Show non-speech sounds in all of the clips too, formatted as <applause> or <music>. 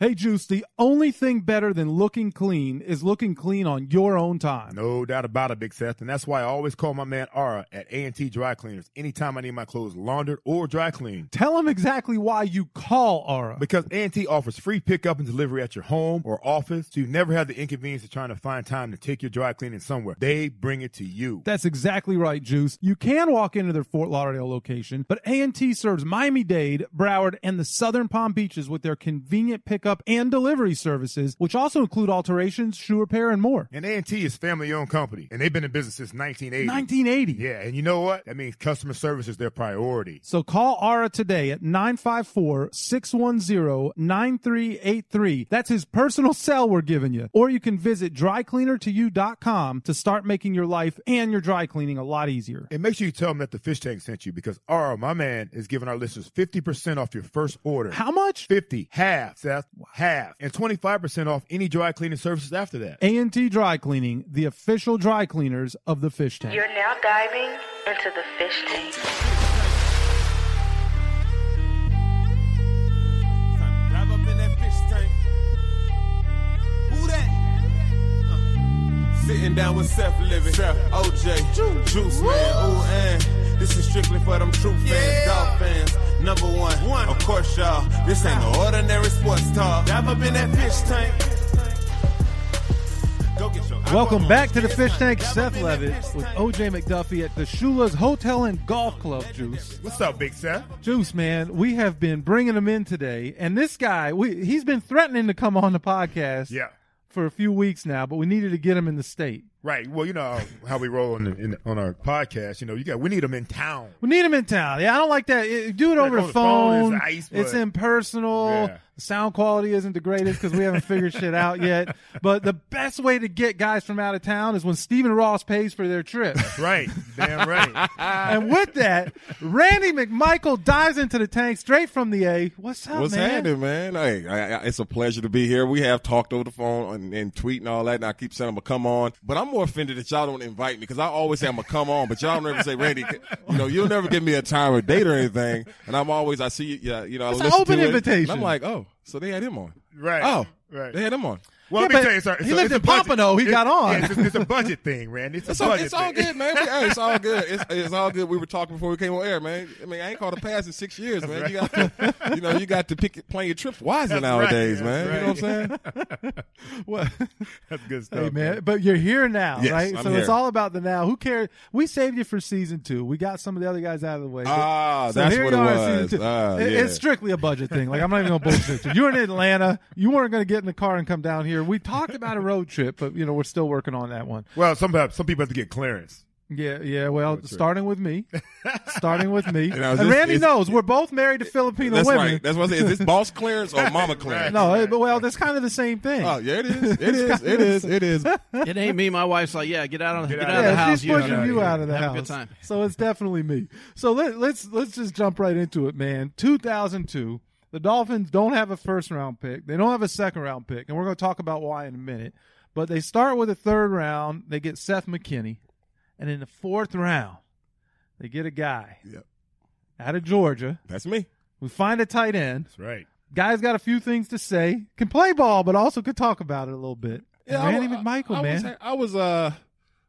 Hey, Juice, the only thing better than looking clean is looking clean on your own time. No doubt about it, Big Seth. And that's why I always call my man Ara at A&T Dry Cleaners anytime I need my clothes laundered or dry cleaned. Tell him exactly why you call Ara. Because A&T offers free pickup and delivery at your home or office, so you never have the inconvenience of trying to find time to take your dry cleaning somewhere. They bring it to you. That's exactly right, Juice. You can walk into their Fort Lauderdale location, but A&T serves Miami-Dade, Broward, and the Southern Palm Beaches with their convenient pickup and delivery services, which also include alterations, shoe repair, and more. And A&T is family-owned company, and they've been in business since 1980. 1980. Yeah, and you know what? That means customer service is their priority. So call Ara today at 954-610-9383. That's his personal cell we're giving you. Or you can visit drycleanertoyou.com to start making your life and your dry cleaning a lot easier. And make sure you tell them that the fish tank sent you because Ara, my man, is giving our listeners 50% off your first order. How much? 50. Half, Seth. Half. And 25% off any dry cleaning services after that. A&T Dry Cleaning, the official dry cleaners of the fish tank. You're now diving into the fish tank. Sitting down with Seth Levitt, OJ, Juice, Man, ooh, and this is strictly for them true fans, dog fans. Number one, of course, y'all. This ain't no ordinary sports talk. Dive up in that fish tank. Go get your Welcome back to the Fish Tank. Seth Levitt with OJ McDuffie at the Shula's Hotel and Golf Club, Juice. What's up, Big Seth? Juice, man, we have been bringing him in today, and this guy, we, he's been threatening to come on the podcast Yeah. For a few weeks now, but we needed to get him in the state. Right. Well, you know how we roll on, the, in, on our podcast. You know, you got we need them in town. We need him in town. Yeah, I don't like that. Do it over the phone phone. is nice, it's impersonal. Yeah. The sound quality isn't the greatest because we haven't figured shit out yet. But the best way to get guys from out of town is when Stephen Ross pays for their trip. Right. Damn right. <laughs> and with that, Randy McMichael dives into the tank straight from the A. What's up, What's man? happening, man? Hey, I, I, it's a pleasure to be here. We have talked over the phone and, and tweet and all that, and I keep saying I'm gonna come on. But I'm more offended that y'all don't invite me because I always say I'm gonna come on, but y'all never say, Randy, you know, you'll never give me a time or date or anything. And I'm always, I see, you, yeah, you know, I It's an open to it, invitation. and I'm like, oh, so they had him on. Right. Oh, Right. They had him on. Well, Yeah, let me tell you, sir. he lived in Pompano. He got on. Yeah, it's, a, it's a budget thing, Randy. It's, It's a all, budget it's all thing. good, man. We- hey, it's all good. It's, it's all good. We were talking before we came on air, man. I mean, I ain't called a pass in six years, man. You got to, you know, you got to pick plan your trips wisely That's nowadays, right. man. That's You know what I'm saying? <laughs> What? That's good stuff. Hey man, but you're here now, Yes, right? I'm so it's all about the now. Who cares? We saved you for season two. We got some of the other guys out of the way. Ah, so that's here what you it are in season was. two. Ah, It- yeah. It's strictly a budget thing. Like I'm not even gonna bullshit you. You were in Atlanta. You weren't gonna get in the car and come down here. We talked about a road trip, but you know we're still working on that one. Well, some people, some people have to get clearance. Yeah, yeah. Well, trip. starting with me, starting with me, know, <laughs> and this Randy knows we're both married to Filipino women. That's women. right. That's what I say. Is this boss clearance or mama <laughs> clearance? no, but well, that's kind of the same thing. Oh, yeah, it is. It is. <laughs> It is. It is. It ain't me. My wife's like, yeah, get out of get, out out, of of the house. she's pushing know. you out of the Have house. a good time. So it's definitely me. So let, let's let's just jump right into it, man. 2002. The Dolphins don't have a first round pick. They don't have a second round pick, and we're going to talk about why in a minute. But they start with a third round. They get Seth McKinney, and in the fourth round, they get a guy Yep. out of Georgia. That's me. We find a tight end. That's right. Guy's got a few things to say. Can play ball, but also could talk about it a little bit. And I- Randy I- McMichael, I man. Was, I was uh,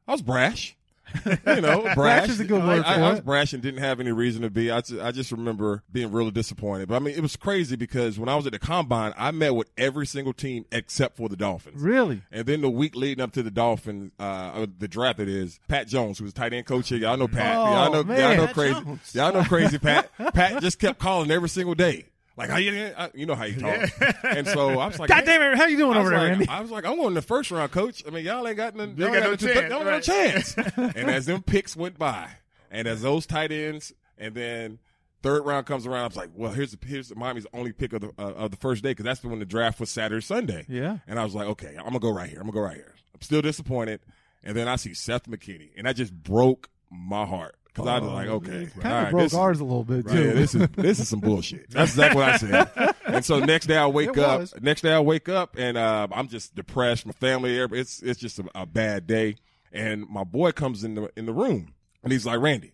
I was brash. <laughs> you know, brash. Brash is a good word I, I, I was brash and didn't have any reason to be. I just, I just remember being really disappointed. But I mean, it was crazy because when I was at the combine, I met with every single team except for the Dolphins. really? And then the week leading up to the Dolphin, uh, the draft it is Pat Jones, who was tight end coach here. Y'all know Pat. Oh, y'all know, man. y'all know Pat crazy. Jones. Y'all know crazy Pat. <laughs> Pat just kept calling every single day. Like how you, you know how you talk. And so I was <laughs> like, God damn it! How you doing over there, like, Randy? I was like, I'm going in the first round, coach. I mean, y'all ain't got, nothing. Y'all got no ain't chance, y'all ain't no chance. and as them picks went by, and as those tight ends, and then third round comes around, I was like, well, here's the here's the Miami's only pick of the uh, of the first day because that's when the draft was Saturday Sunday. Yeah. And I was like, okay, I'm gonna go right here. I'm gonna go right here. I'm still disappointed, and then I see Seth McKinney, and that just broke my heart because I was like, okay, Kind of right, broke this ours a little bit too. yeah, this is this is some bullshit. That's exactly what I said. <laughs> And so next day I wake up. Next day I wake up and uh, I'm just depressed. My family, it's it's just a, a bad day. And my boy comes in the in the room and he's like, Randy,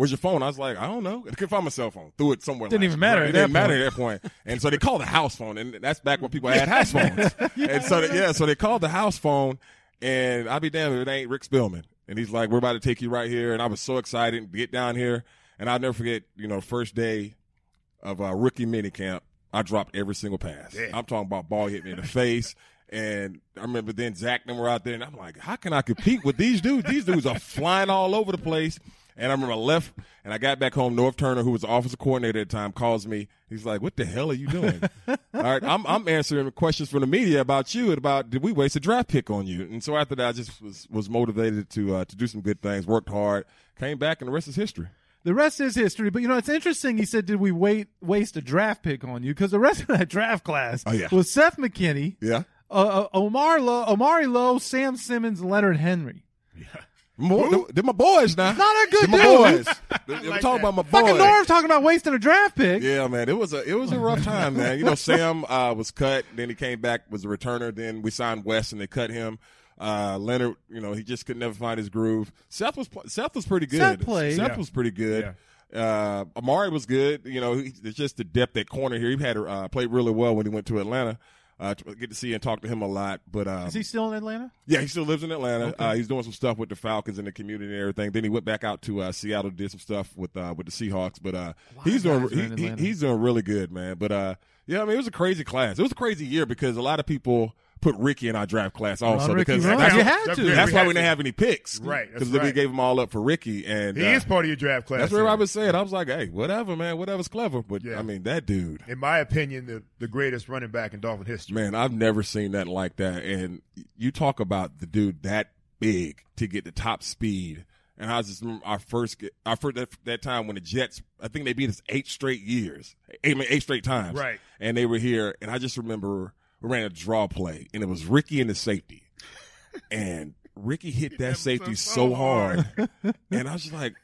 Where's your phone? I was like, I don't know. I couldn't find my cell phone. Threw it somewhere. Didn't even matter It didn't that matter at that point. And so they called the house phone, and that's back when people had house phones. <laughs> and so they, yeah, so they called the house phone, and I'll be damned if it ain't Rick Spielman. And he's like, "We're about to take you right here," and I was so excited to get down here. And I'll never forget, you know, first day of uh, rookie minicamp, I dropped every single pass. Yeah. I'm talking about ball hit me in the face. And I remember then Zach and them were out there, and I'm like, how can I compete with these dudes? These dudes are flying all over the place. And I remember I left, and I got back home. Norv Turner, who was the offensive coordinator at the time, calls me. He's like, "What the hell are you doing?" <laughs> all right, I'm I'm answering questions from the media about you and about did we waste a draft pick on you? And so after that, I just was was motivated to uh, to do some good things. Worked hard, came back, and the rest is history. The rest is history. But you know, it's interesting. He said, "Did we wait waste a draft pick on you?" Because the rest of that draft class Oh, yeah. was Seth McKinney, Yeah. uh, uh, Omar Lowe, Omare Lowe, Sam Simmons, Leonard Henry. More, they're my boys now. Not a good They're my dude. boys. <laughs> I'm like talking that. about my Fucking boys. Norv talking about wasting a draft pick. Yeah, man, it was a it was a rough time, man. You know, <laughs> Sam uh, was cut, then he came back, was a returner. Then we signed West, and they cut him. Uh, Leonard, you know, he just could never find his groove. Seth was Seth was pretty good. Seth played. Seth Yeah. was pretty good. Uh, Amari was good. You know, he, it's just the depth at corner here. He had uh, played really well when he went to Atlanta. Uh, get to see and talk to him a lot, but um, Is he still in Atlanta? yeah, he still lives in Atlanta. Uh, he's doing some stuff with the Falcons in the community and everything. Then he went back out to uh, Seattle, did some stuff with uh, with the Seahawks. But uh, he's doing guys are in he, he- he's doing really good, man. But uh, yeah, I mean, it was a crazy class. It was a crazy year because a lot of people put Ricky in our draft class also Ricky because run. that's, You had to. that's we why we didn't have any picks, Right, that's Because we gave them all up for Ricky, and He uh, is part of your draft class. that's what then. I was saying. I was like, hey, whatever, man, whatever's clever. But Yeah. I mean, that dude. in my opinion, the, the greatest running back in Dolphin history. Man, I've never seen that like that. And you talk about the dude that big to get the top speed. And I was just remember our first, our first that, that time when the Jets, I think they beat us eight straight years, eight, eight straight times, Right. And they were here, and I just remember we ran a draw play, and it was Ricky in the safety, and Ricky <laughs> hit that safety so so hard, <laughs> and I was just like,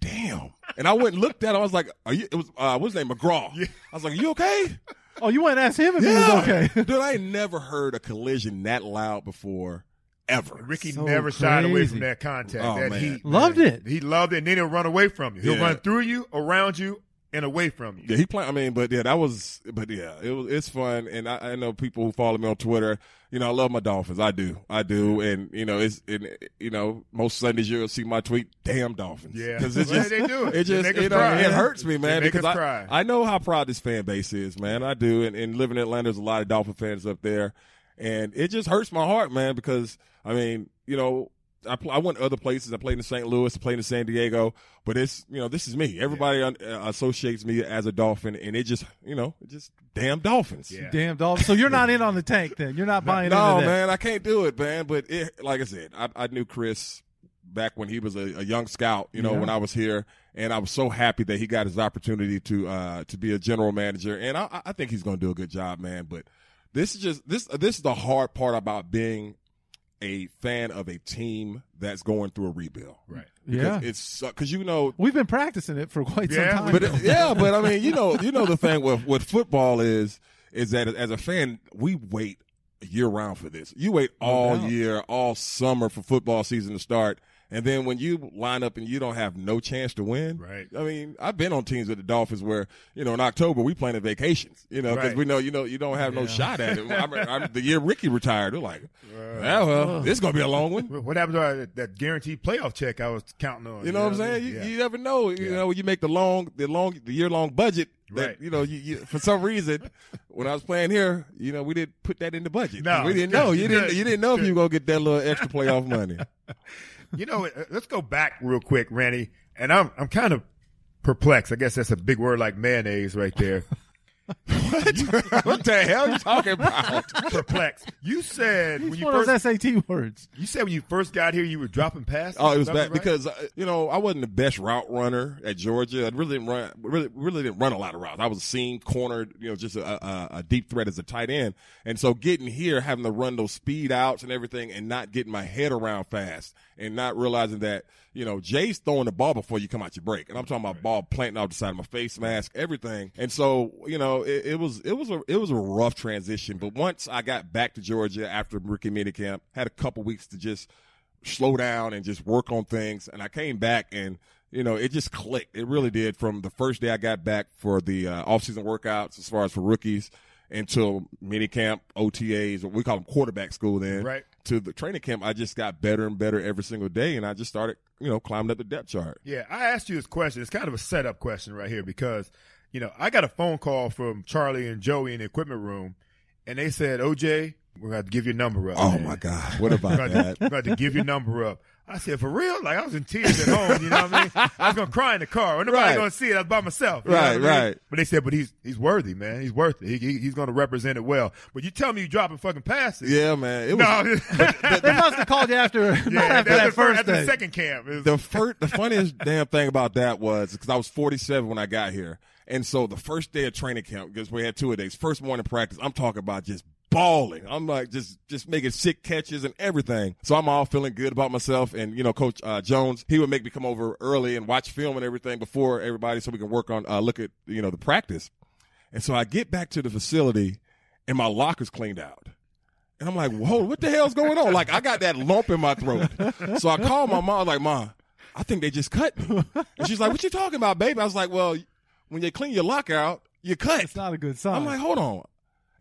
damn. And I went and looked at him. I was like, are you? It was uh, what's his name, McGraw. Yeah. I was like, you okay? Oh, you went and asked him if he was okay. Dude, I <laughs> never heard a collision that loud before, ever. Ricky So never shied away from that contact, Oh, that man. heat. Loved man. it. He loved it, and then he'll run away from you. He'll Yeah. run through you, around you, and away from you. Yeah, he play. I mean, but yeah, that was. But yeah, it was. It's fun, and I, I know people who follow me on Twitter. You know, I love my Dolphins. I do. I do, and you know, it's. And, you know, most Sundays you'll see my tweet. Damn Dolphins. Yeah. because it's just. they do it. <laughs> It just. You know, cry. it hurts me, man, because I, cry. I know how proud this fan base is, man. I do, and, and living in Atlanta, there's a lot of Dolphin fans up there, and it just hurts my heart, man, because I mean, you know. I, pl- I went other places. I played in St. Louis. I played in San Diego. But it's you know this is me. Everybody un- uh, associates me as a Dolphin, and it just you know just damn Dolphins. Yeah. Damn Dolphins. So you're not in on the tank then. You're not <laughs> buying No into that. man, I can't do it, man. But it, like I said, I, I knew Chris back when he was a, a young scout. You know Yeah. when I was here, and I was so happy that he got his opportunity to uh, to be a general manager, and I, I think he's going to do a good job, man. But this is just this this is the hard part about being a fan of a team that's going through a rebuild. Right. Yeah. Because it's because you know We've been practicing it for quite Yeah, some time. but now. yeah, but I mean, you know, you know the thing with with football is is that as a fan, we wait year round for this. You wait all doubt. year, all summer for football season to start. And then when you line up and you don't have no chance to win, Right. I mean, I've been on teams with the Dolphins where you know in October we planning vacations, you know, because Right. we know you know you don't have no shot at it. I mean, I, the year Ricky retired, they're like, well, well, this is gonna be a long one. <laughs> What happened to our, that guaranteed playoff check I was counting on? You know what I'm saying? You, Yeah. you never know. You Yeah. know, when you make the long, the long, the year long budget. That, Right. You know, you, you, for some reason, when I was playing here, you know, we didn't put that in the budget. No, we didn't good. know. You <laughs> didn't. You didn't know if you were gonna get that little extra playoff money. <laughs> You know, uh, let's go back real quick, Randy. And I'm I'm kind of perplexed. I guess that's a big word like mayonnaise right there. <laughs> <laughs> what the hell are you talking about? <laughs> perplexed. You said when you one of first those SAT words. you said when you first got here you were dropping passes. Oh, it was Is bad right? because uh, you know I wasn't the best route runner at Georgia. I really didn't run, really, really didn't run a lot of routes. I was seam cornered, you know, just a, a, a deep threat as a tight end. And so getting here, having to run those speed outs and everything, and not getting my head around fast, and not realizing that you know Jay's throwing the ball before you come out your break, and I'm talking about ball planting out the side of my face mask, everything. And so you know it, it was it was a it was a rough transition. But once I got back to Georgia after rookie minicamp, had a couple weeks to just slow down and just work on things. And I came back and you know, it just clicked. It really did from the first day I got back for the uh, off-season workouts, as far as for rookies, until mini camp, OTAs, what we call them quarterback school then. Right. To the training camp, I just got better and better every single day, and I just started, you know, climbing up the depth chart. Yeah, I asked you this question. It's kind of a setup question right here because, you know, I got a phone call from Charlie and Joey in the equipment room, and they said, OJ, we're going to give your number up. Oh man. my God, what We're about that? to, we're going to give your number up. I said, for real? Like, I was in tears at home, you know what I mean? I was going to cry in the car. Nobody Right. going to see it. I was by myself. you Right, I mean? right. But they said, but he's he's worthy, man. He's worth it. He, he- he's going to represent it well. But you tell me you dropping fucking passes. Yeah, man. It was No, <laughs> They must have called you after, yeah, <laughs> after that the first after the second camp. Was- the first, the funniest <laughs> damn thing about that was because I was 47 when I got here, and so the first day of training camp, because we had two a days, first morning practice, I'm talking about just balling. I'm like just just making sick catches and everything. So I'm all feeling good about myself. And you know, Coach uh, Jones, he would make me come over early and watch film and everything before everybody, so we can work on uh, look at you know the practice. And so I get back to the facility, and my locker's cleaned out. And I'm like, whoa, what the hell's going on? Like, I got that lump in my throat. So I called my mom, like, Mom, I think they just cut me. And she's like, what you talking about, baby? I was like, well, when you clean your locker out, you cut. It's not a good sign. I'm like, hold on.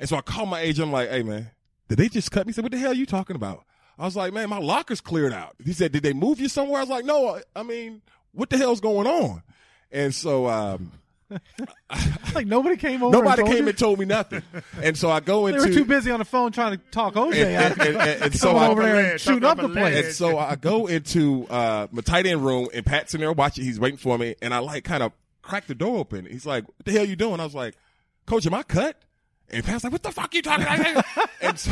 And so I called my agent. I'm like, hey, man, did they just cut me? He said, what the hell are you talking about? I was like, man, my locker's cleared out. He said, did they move you somewhere? I was like, no, I mean, what the hell's going on? And so, um, <laughs> like nobody came over. nobody and came you? and told me nothing. And so I go <laughs> into. They into. were too busy on the phone trying to talk OJ and, out. and, and, and, and <laughs> so Coming I, over there and ledge, shooting talking up the off a ledge. place. And so I go into uh, my tight end room, and Pat's in there watching. He's waiting for me, and I like kind of crack the door open. He's like, "What the hell are you doing?" I was like, "Coach, am I cut?" And Pat's like, "What the fuck you talking about?" <laughs> and so,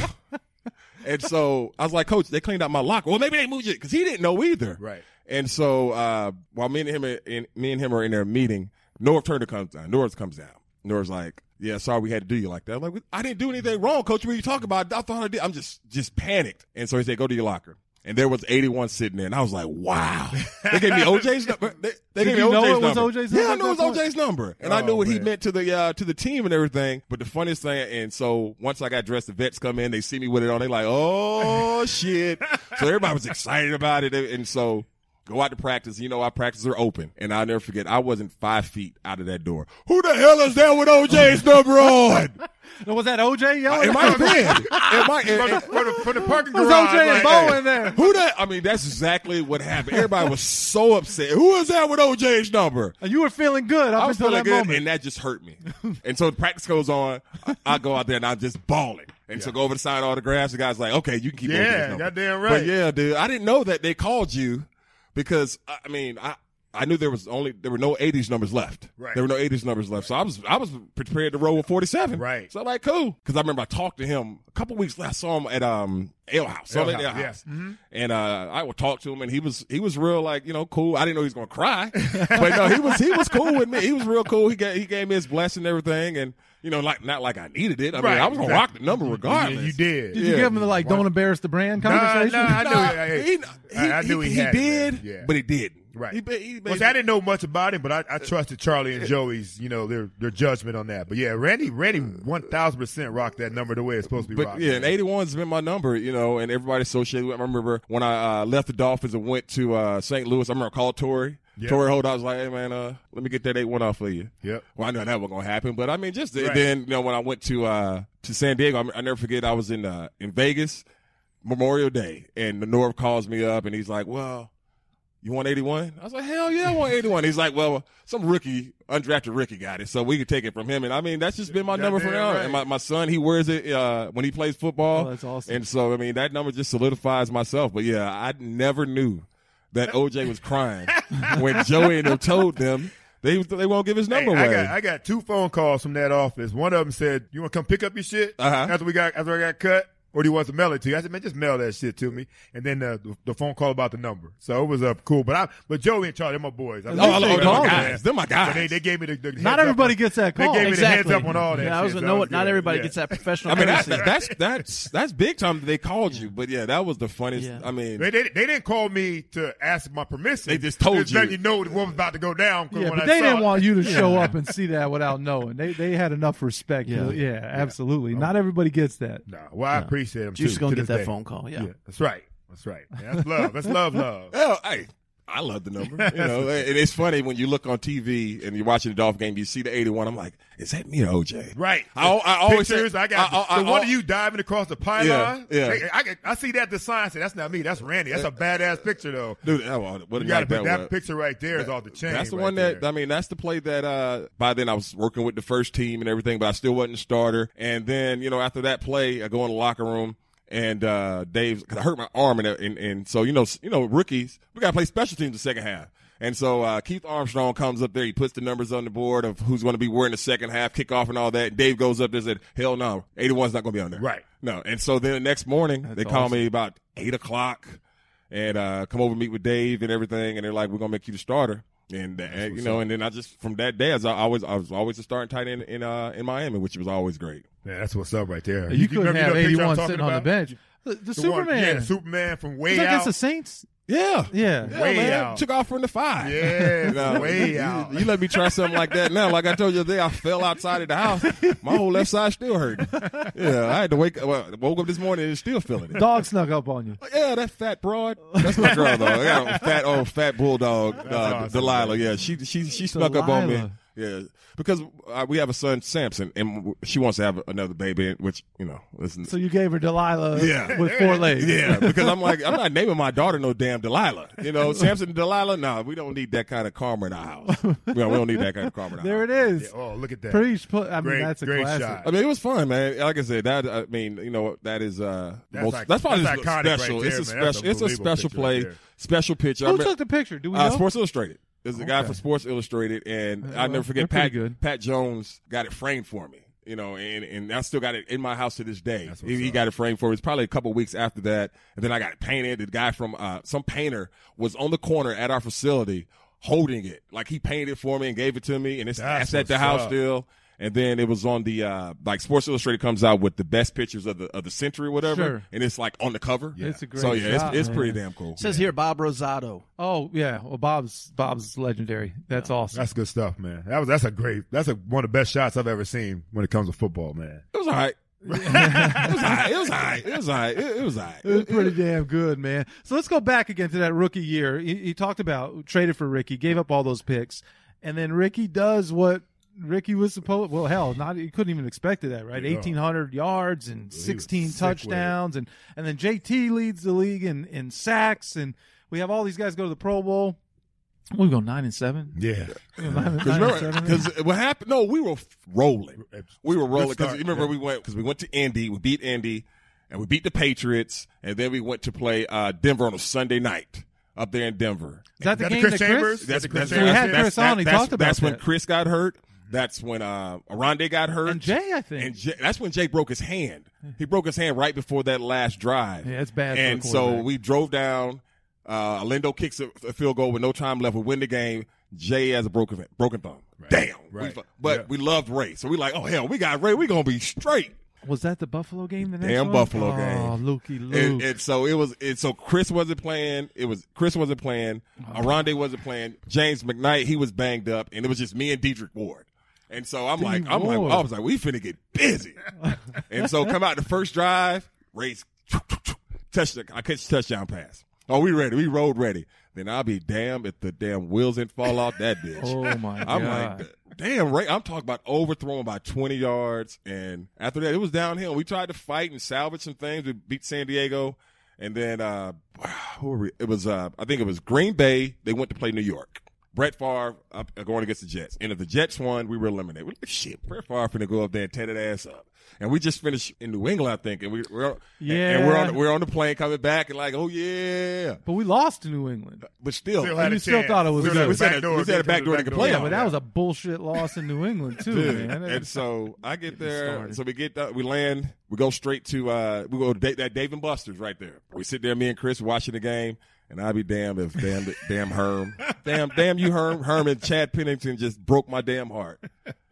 and so I was like, "Coach, they cleaned out my locker. Well, maybe they moved it because he didn't know either." Right. And so uh, while me and him, are in, me and him are in their meeting, Norv Turner comes down. Norv comes down. Norv's like, "Yeah, sorry, we had to do you like that." I'm like, "I didn't do anything wrong, Coach. What are you talking about? I thought I did." I'm just just panicked. And so he said, "Go to your locker." And there was 81 sitting there, and I was like, "Wow!" They gave me <laughs> OJ's number. They, they gave me OJ's it was number. OJ's Yeah, I knew it was OJ's number, and I Oh, knew what he meant to the uh, to the team and everything. But the funniest thing, and so once I got dressed, the vets come in, they see me with it on, they like, "Oh <laughs> shit!" so everybody was excited about it, and so go out to practice. You know, our practices are open, and I'll never forget. I wasn't five feet out of that door. Who the hell is there with OJ's number on? <laughs> was that OJ yelling? It might have been. It might. from, the, eh, eh. from, the, from the parking was garage. OJ and like, Bo in there? who that? I mean, that's exactly what happened. Everybody was so upset. Who is that with OJ's number? And you were feeling good up I was until feeling that good, moment. and that just hurt me. and so the practice goes on. I, I go out there and I'm just bawling. And so go over to sign autographs. The guy's like, "Okay, you can keep." Yeah, OJ's number. goddamn right. But yeah, dude, I didn't know that they called you because I mean, I I knew there was only there were no 80s numbers left. Right. There were no 80s numbers left, so I was I was prepared to roll with 47. Right. So I'm like, cool, because I remember I talked to him a couple weeks later. I saw him at um Ale House, him at Ale Ale House, House, yes. and uh, I would talk to him, and he was he was real like you know cool. I didn't know he was gonna cry, but no, he was he was cool with me. He was real cool. He gave he gave me his blessing and everything, and you know like not like I needed it. I mean, I was gonna exactly. rock the number regardless. You did. Did you give him the like "Don't embarrass the brand" Nah, conversation? nah, I knew Nah, he- he, I- I knew he had it, did, man. Yeah. but he didn't. Right. He, he, Well, see, I didn't know much about him, but I, I trusted Charlie and Joey's, you know, their their judgment on that. But yeah, Randy, Randy, one thousand percent rocked that number the way it's supposed to be But rocked. yeah, and 81's been my number, you know, and everybody associated with. I remember when I uh, left the Dolphins and went to uh, St. Louis. I remember I called Torry. Yeah. Torry Holt I was like, "Hey man, uh, let me get that eight one off for you." Yep. Well, I know that wasn't gonna happen, but I mean, just Right. then, you know, when I went to uh, to San Diego, I, I never forget. I was in uh, in Vegas Memorial Day, and the Norv calls me up, and he's like, "Well." You want 81? I was like, hell yeah, I want 81. He's like, well, some rookie, undrafted rookie got it, so we can take it from him. And I mean, that's just been my number from Goddamn now. right. And my, my son, he wears it uh, when he plays football. Oh, that's awesome. And so, I mean, that number just solidifies myself. But yeah, I never knew that OJ was crying when Joey and them told them they they won't give his Hey, number I away. got I got two phone calls from that office. One of them said, "You want to come pick up your shit Uh-huh. after we got after I got cut." Or do you want to mail it to you? I said, man, just mail that shit to me. And then uh, the, the phone call about the number. So it was uh, cool. But I, but Joey and Charlie, they're my boys. I oh, oh, they they're my guys. They're my guys. So they, they gave me the, the Not heads up everybody on- gets that call. They call. gave me the heads up on all that. Yeah, I was shit, gonna so know it what. Not everybody Yeah. gets that professional I mean, that, that's that's that's big time that they called you. But yeah, that was the funniest. Yeah. I mean, They, they, they didn't call me to ask my permission. They just told just letting you. you know what was about to go down. 'cause Yeah, when but I they saw didn't it- want you to show up and see that without knowing. They they had enough respect. Yeah, Yeah. yeah, absolutely. Not everybody gets that. No, well, I appreciate them You're just too, gonna to get this that day. phone call. Yeah. that's right. That's right. Yeah, that's love. That's <laughs> love, love. hell, hey, I love the number. <laughs> You know, and it's funny when you look on TV and you're watching the Dolphin game, you see the 81. I'm like, is that me or OJ? Right. I, I always say- Pictures, I got I- I- the one I- of you diving across the pylon. Yeah, yeah. I, I see that the sign. I say that's not me. That's Randy. That's a badass picture though. Dude, what You got to put that was. picture right there is off the chain. That's the right one that there. I mean. That's the play that uh by then I was working with the first team and everything, but I still wasn't a starter. And then you know after that play, I go in the locker room and uh Dave, cause I hurt my arm and and, and so you know you know rookies we got to play special teams the second half. And so uh, Keith Armstrong comes up there. He puts the numbers on the board of who's going to be wearing the second half kickoff and all that. And Dave goes up there and said, "Hell no, 81's not going to be on there." Right. No. And so then the next morning they call awesome. me about eight o'clock and uh, come over and meet with Dave and everything. And they're like, "We're gonna make you the starter." And uh, you know, and then I just from that day, I was always I was always a starting tight end in uh, in Miami, which was always great. Yeah, that's what's up right there. You, couldn't remember have the 81 talking sitting on the bench. The, the The one- Superman. yeah, the Superman from way was that out. against the Saints? Yeah, Yeah. yeah, Way man. out. Took off from the five. Yeah, <laughs> No, way you, out. You let me try something like that now. Like I told you the day, I fell outside of the house. My whole left side still hurting. Yeah, I had to wake. Up well, woke up this morning and still feeling it. Dog snuck up on you. Yeah, that fat broad. That's my girl though. I got a fat old fat bulldog, uh, awesome, Delilah. man. Yeah, she she she snuck up on me. Delilah. Yeah, because uh, we have a son Samson, and w- she wants to have another baby, which you know, listen. So you gave her Delilah Yeah. with four <laughs> legs. yeah, because I'm like, I'm not naming my daughter no damn Delilah. You know, <laughs> Samson and Delilah. No, we don't need that kind of karma in our house. <laughs> No, we don't need that kind of karma in our There house. it is. Yeah, oh, look at that. Preach. Put, I mean, that's a great classic. shot. I mean, it was fun, man. Like I said, that I mean, you know, that is uh, That's most, like- that's probably that's just iconic right special. there, it's a man. Special. It's a special picture right play, special picture. I Who remember- took the picture? Do we Uh, know? Sports Illustrated. There's a guy from Sports Illustrated, and Uh, I never forget Pat. Pat Jones got it framed for me. You know, and and I still got it in my house to this day. He, he got it framed for me. It's probably a couple weeks after that, and then I got it painted. The guy from uh, some painter was on the corner at our facility holding it, like he painted it for me and gave it to me, and it's, That's at the what's house up. still. And then it was on the uh like Sports Illustrated comes out with the best pictures of the of the century, or whatever, Sure. and it's like on the cover. Yeah. It's a great so yeah, shot, it's, it's pretty damn cool. It says here Bob Rosato. Oh yeah. Well, Bob's Bob's legendary. That's awesome. That's good stuff, man. That was that's a great. That's a, one of the best shots I've ever seen when it comes to football, man. It was all right. <laughs> it was all right. It was all right. It was all right. It, it was all right. It was pretty damn good, man. So let's go back again to that rookie year. He, he talked about traded for Ricky, gave up all those picks, and then Ricky does what Ricky was supposed. Well, hell, not you couldn't even expect that, right? Yeah. Eighteen hundred yards and was sixteen sick with it. touchdowns, and and then JT leads the league in in sacks, and we have all these guys go to the Pro Bowl. We go nine and seven. Yeah, We go nine, <laughs> nine. Because what happened? No, we were rolling. We were rolling because remember yeah. we went because we went to Indy, we beat Indy, and we beat the Patriots, and then we went to play uh, Denver on a Sunday night up there in Denver. is that the that game Chris that Chris? Chambers? That's, That's- that's, we had Chris on, he talked about That's when. Chris got hurt. That's when uh, Oronde got hurt. And Jay, I think. And Jay, that's when Jay broke his hand. He broke his hand right before that last drive. Yeah, it's bad And so we drove down. Uh, Lindo kicks a, a field goal with no time left. We win the game. Jay has a broken broken thumb. Damn. Right. fu- but Yeah. we loved Ray, so we like, oh hell, we got Ray. We gonna be straight. was that the Buffalo game? The next Damn one? Buffalo oh, game. Lukey Luke. And, and so it was. And so Chris wasn't playing. It was Chris wasn't playing. Uh-huh. Oronde wasn't playing. James McKnight he was banged up, and it was just me and Dedric Ward. And so I'm like, I'm like, I was like, we finna get busy. <laughs> and so come out the first drive, race, touchdown. I catch the touchdown pass. Oh, we ready? We road ready. Then I'll be damned if the damn wheels didn't fall off that bitch. <laughs> oh my I'm god. like, damn, Ray. I'm talking about overthrowing by 20 yards, and after that, it was downhill. We tried to fight and salvage some things. We beat San Diego, and then uh, <sighs> who were we? It was uh, I think it was Green Bay. They went to play New York. Brett Favre up, uh, going against the Jets, and if the Jets won, we were eliminated. We're like, shit, Brett Favre finna go up there and tear that ass up. And we just finished in New England, I think, and we, we're Yeah. and we're on we're on the plane coming back, and like, oh yeah, but we lost to New England. but still, Still had you a still chance. thought it was Still good. we a said back a- door we said a back door to the back. Yeah, but that was a bullshit loss in New England too, man. And so I get there, started. so we get that, we land, we go straight to uh, we go to Da- that Dave and Buster's right there. We sit there, me and Chris watching the game, and I'd be damned if damn damn Herm, damn damn you Herm, Herm and Chad Pennington just broke my damn heart.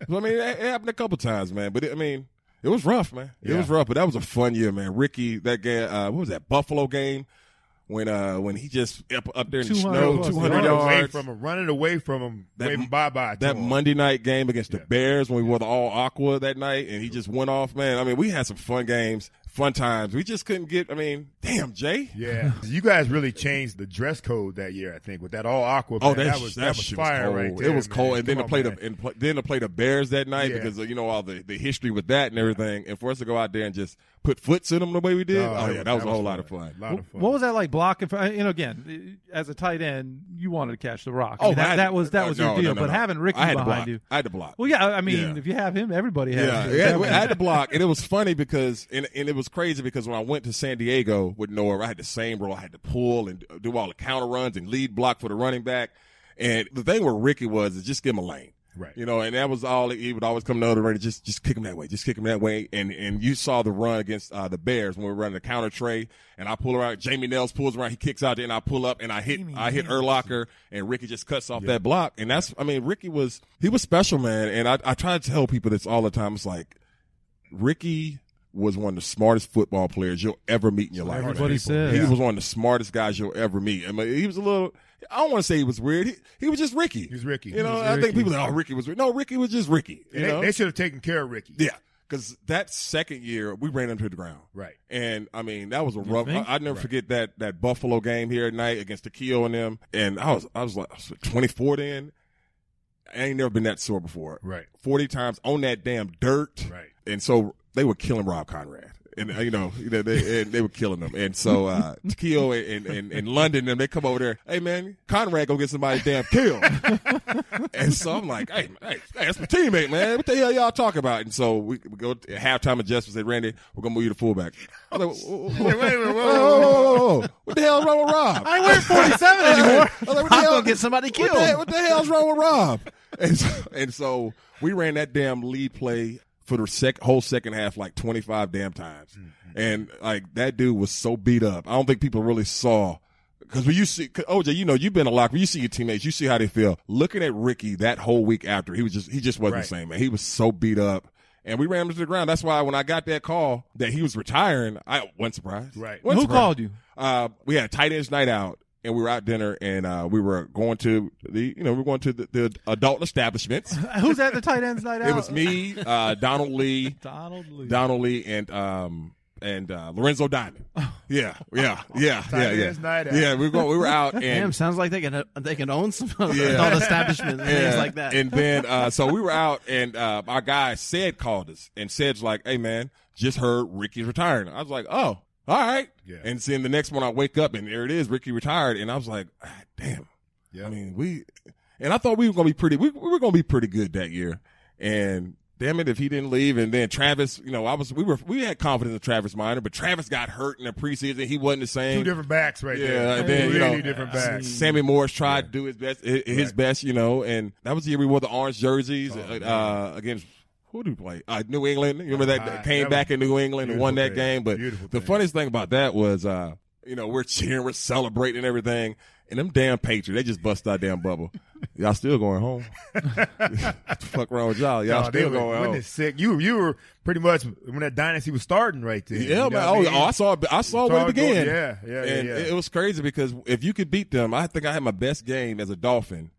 So, I mean, it, it happened a couple times, man. But it, I mean, it was rough, man. It Yeah. was rough, but that was a fun year, man. Ricky, that guy, uh, what was that Buffalo game? When uh when he just up, up there in the snow, two hundred running away yards, from him, running away from him, That- waving bye bye. that Monday night game against the Yeah. Bears when we wore the all aqua that night, and he just went off. Man, I mean, we had some fun games, fun times. We just couldn't get. I mean, damn, Jay. Yeah, <laughs> you guys really changed the dress code that year. I think with that all aqua. Oh, that, that was that, that was fire was right there. it was man. cold, and then Come to play the and play, then to play the Bears that night Yeah. because of, you know all the, the history with that and everything, and for us to go out there and just put foots in them the way we did. Oh, Oh, yeah, was- that was that a whole was lot of fun. fun. Lot of fun. What was that like blocking? For, you know, again, as a tight end, you wanted to catch the rock. I Oh, mean, that, I that was that uh, was no, your deal. no, no, but no. having Ricky I had to behind block. you, I had to block. well, yeah. I mean, Yeah. if you have him, everybody has. Yeah, him. yeah, I had to block, and it was funny <laughs> because, and, and it was crazy because when I went to San Diego with Noah, I had the same role. I had to pull and do all the counter runs and lead block for the running back. And the thing with Ricky was is just give him a lane. Right. You know, and that was all he would always come to the ready, just just kick him that way, just kick him that way. And and you saw the run against uh, the Bears when we were running the counter trey, and I pull around. Jamie Nails pulls around, he kicks out there, and I pull up and I hit I hit Urlacher, and Ricky just cuts off that block. And that's I mean, Ricky was he was special, man. And I I try to tell people this all the time. It's like Ricky was one of the smartest football players you'll ever meet in your life. Everybody man. says. he Yeah. was one of the smartest guys you'll ever meet. I mean, he was a little. I don't want to say he was weird. He, he was just Ricky. He was Ricky. You know, was I think Ricky. people say, "Oh, Ricky was weird." No, Ricky was just Ricky. You And know? they, they should have taken care of Ricky. yeah, because that second year we ran him to the ground. Right. And I mean, that was a rough. I, think? I never forget that that Buffalo game here at night against the Keo and them. And I was I was like I was 24 then. I ain't never been that sore before. Right. 40 times on that damn dirt. Right. And so they were killing Rob Konrad. And uh, you know, you know they, and they were killing them. And so uh <laughs> Keo and, and, and London and they come over there, hey man, Konrad go get somebody damn killed. <laughs> and so I'm like, hey, hey, hey, that's my teammate, man. What the hell y'all talking about? And so we, we go to halftime adjustment, say, Randy, we're gonna move you to fullback. I was like, whoa, whoa, whoa, Wait, wait, wait, whoa, whoa, whoa, whoa, whoa, whoa. What the hell's wrong with Rob? I ain't wearing 47 anymore. <laughs> I was like, what the I'm hell- gonna get somebody what killed. the, what the hell's wrong with Rob? And so, and so we ran that damn lead play for the sec, whole second half like 25 damn times. And like that dude was so beat up. I don't think people really saw. Because when you see OJ, you know, you've been a locker. When you see your teammates, you see how they feel. Looking at Ricky that whole week after, he was just, he just wasn't Right. the same, man. He was so beat up. And we ran him to the ground. That's why when I got that call that he was retiring, I wasn't surprised. Right. Wasn't Who surprised. called you? Uh, we had a tight ends night out, and we were out dinner, and uh, we were going to the, you know, we were going to the, the adult establishments. <laughs> Who's at the tight ends night out? It was me, uh, Donald Lee, <laughs> Donald Lee. Donald Lee, and um, and uh, Lorenzo Diamond. Yeah, yeah, yeah, <laughs> yeah, Tight yeah. ends night out. Yeah, we were going, we were out, and Damn, sounds like they can they can own some Yeah. adult establishments and things like that. And then, uh, so we were out, and uh, our guy Said called us, and Said's like, "Hey, man, just heard Ricky's retiring." I was like, "Oh, all right." Yeah. And seeing the next one, I wake up, and there it is, Ricky retired, and I was like, ah, "Damn." Yeah. I mean, we, and I thought we were gonna be pretty. We, we were gonna be pretty good that year, and. Damn it! If he didn't leave, and then Travis, you know, I was, we were, we had confidence in Travis Minor, but Travis got hurt in the preseason. He wasn't the same. Two different backs right Yeah, there. and then, you know, different backs. Sammy Morris tried to do his best, his, his Right. best, you know, and that was the year we wore the orange jerseys Oh, uh, uh, against who do play? Uh, New England. You remember that? Ah, came that back in New England and won that thing. game. But Beautiful the thing. funniest thing about that was, uh, you know, we're <laughs> cheering, we're celebrating and everything. And them damn Patriots, they just bust our damn bubble. Y'all still going home? <laughs> what the fuck wrong with y'all? Y'all Oh, they still were- going home? sick? You you were pretty much when that dynasty was starting right there. Yeah, You know man. Oh, I, mean? oh, I saw. I saw when it began. yeah, yeah, yeah, And yeah. it was crazy because if you could beat them, I think I had my best game as a Dolphin,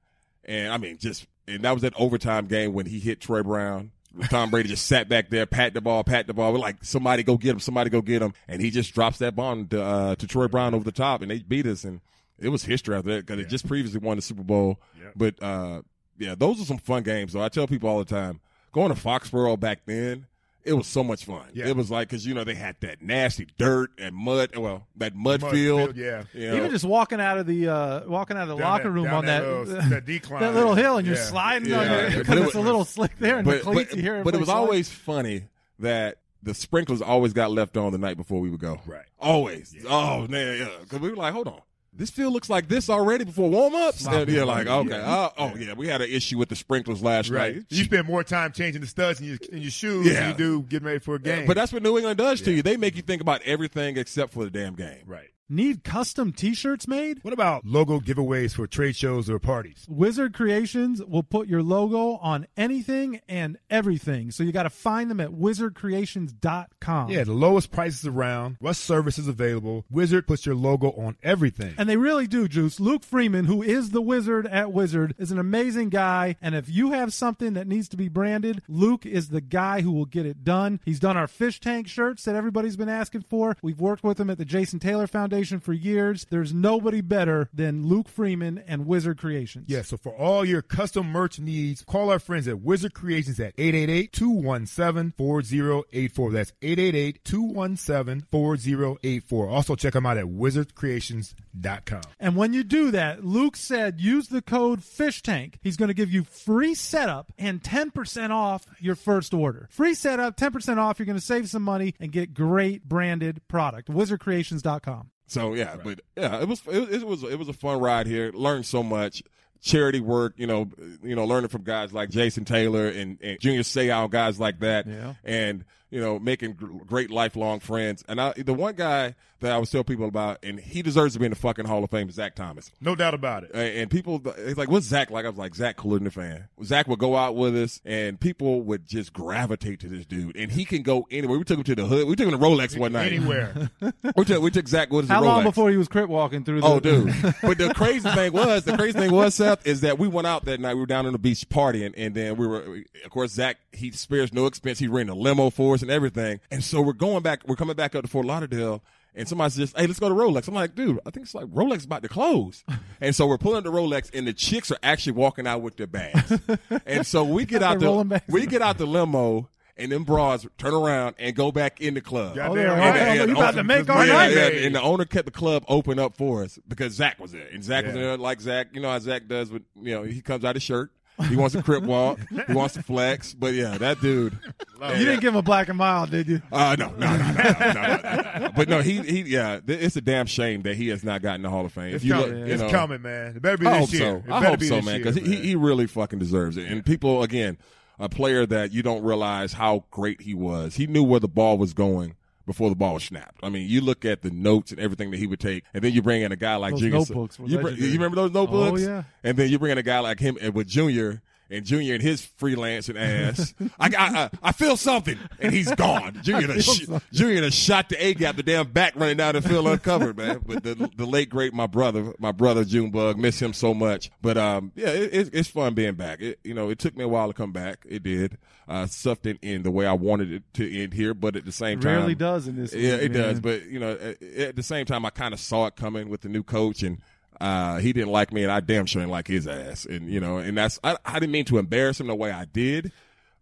and I mean, just and that was that overtime game when he hit Troy Brown. Tom Brady just sat back there, pat the ball, pat the ball. We're like, somebody go get him, somebody go get him, and he just drops that bomb to, uh, to Troy Brown over the top, and they beat us, and it was history after that because they just previously won the Super Bowl. Yeah. But uh, yeah, those are some fun games. So I tell people all the time, going to Foxborough back then, it was so much fun. Yeah. It was like because you know they had that nasty dirt and mud. Well, that mud, Mud field. field, yeah. You know, Even just walking out of the uh, walking out of the Down locker that- room on that that little- <laughs> that decline. that little hill, and you're sliding Yeah. on your But because it it's a little slick there, and but, the cleats but, you hear. but it was slide. always funny that the sprinklers always got left on the night before we would go. Right. Always. Oh man, yeah. Because we were like, hold on. This field looks like this already before warm ups. And you're like, okay. Yeah. Oh, oh, yeah. We had an issue with the sprinklers last Right. night. You spend more time changing the studs in your, in your shoes Yeah. than you do getting ready for a game. But that's what New England does to you. They make you think about everything except for the damn game. right. Need custom t-shirts made? What about logo giveaways for trade shows or parties? Wizard Creations will put your logo on anything and everything. So you got to find them at wizardcreations.com. Yeah, the lowest prices around, what services available. Wizard puts your logo on everything. And they really do, Juice. Luke Freeman, who is the wizard at Wizard, is an amazing guy. And if you have something that needs to be branded, Luke is the guy who will get it done. He's done our fish tank shirts that everybody's been asking for. We've worked with him at the Jason Taylor Foundation for years. There's nobody better than Luke Freeman and Wizard Creations. Yeah, so for all your custom merch needs, call our friends at Wizard Creations at 888-217-4084. That's 888-217-4084. Also check them out at wizardcreations.com. And when you do that, Luke said use the code Fish Tank. He's going to give you free setup and 10% off your first order. Free setup, 10% off. You're going to save some money and get great branded product. WizardCreations.com. So yeah, but yeah, it was it, it was it was a fun ride here. Learned so much charity work, you know, you know, learning from guys like Jason Taylor and, and Junior Seau, guys like that, Yeah. and you know, making great lifelong friends. And I, the one guy that I was telling people about, and he deserves to be in the fucking Hall of Fame, is Zach Thomas. No doubt about it. And people, it's like, what's Zach like? I was like, Zach Collision the fan. Zach would go out with us, and people would just gravitate to this dude. And he can go anywhere. We took him to the hood. We took him to Rolex one night. Anywhere. <laughs> We took, we took Zach with us How to long before he was crip walking through the Oh, dude! <laughs> but the crazy thing was, the crazy thing was, Seth, is that we went out that night. We were down on the beach partying, and then we were, of course, Zach. He spares no expense. He rented a limo for us and everything. And so we're going back. We're coming back up to Fort Lauderdale. And somebody says, "Hey, let's go to Rolex." I'm like, "Dude, I think it's like Rolex about to close." <laughs> and so we're pulling the Rolex, and the chicks are actually walking out with their bags. <laughs> and so we get out the we get out the limo, and then bras turn around and go back in the club. Goddamn they're right. like, Yeah, oh, you the about owner- to make our yeah, night. yeah, and the owner kept the club open up for us because Zach was there, and Zach was there like Zach. You know how Zach does with you know he comes out his shirt. He wants to crip walk. he wants to flex. But yeah, that dude. Love you yeah. didn't give him a black and mild, did you? Uh, no, no, no, no, no, no, no. But no, he, he, yeah, it's a damn shame that he has not gotten the Hall of Fame. It's, coming, look, it's coming, man. It better be I this year. So. I hope so, man, because he, he really fucking deserves it. And people, again, a player that you don't realize how great he was. He knew where the ball was going before the ball was snapped. I mean, you look at the notes and everything that he would take, and then you bring in a guy like Those Junior. notebooks you, legendary. you remember those notebooks? Oh, yeah. And then you bring in a guy like him and with Junior. And Junior and his freelancing ass, I, I, I, I feel something, and he's gone. <laughs> Junior, done sh- Junior done shot the A gap, the damn back running down the field uncovered, man. But the the late great my brother, my brother Junebug, miss him so much. But um, yeah, it, it's it's fun being back. It, you know, it took me a while to come back. It did. Uh, stuff didn't end the way I wanted it to end here, but at the same It time, rarely does in this Yeah, league, it does. But you know, at, at the same time, I kind of saw it coming with the new coach and. Uh, he didn't like me, and I damn sure didn't like his ass, and you know, and that's I, I didn't mean to embarrass him the way I did,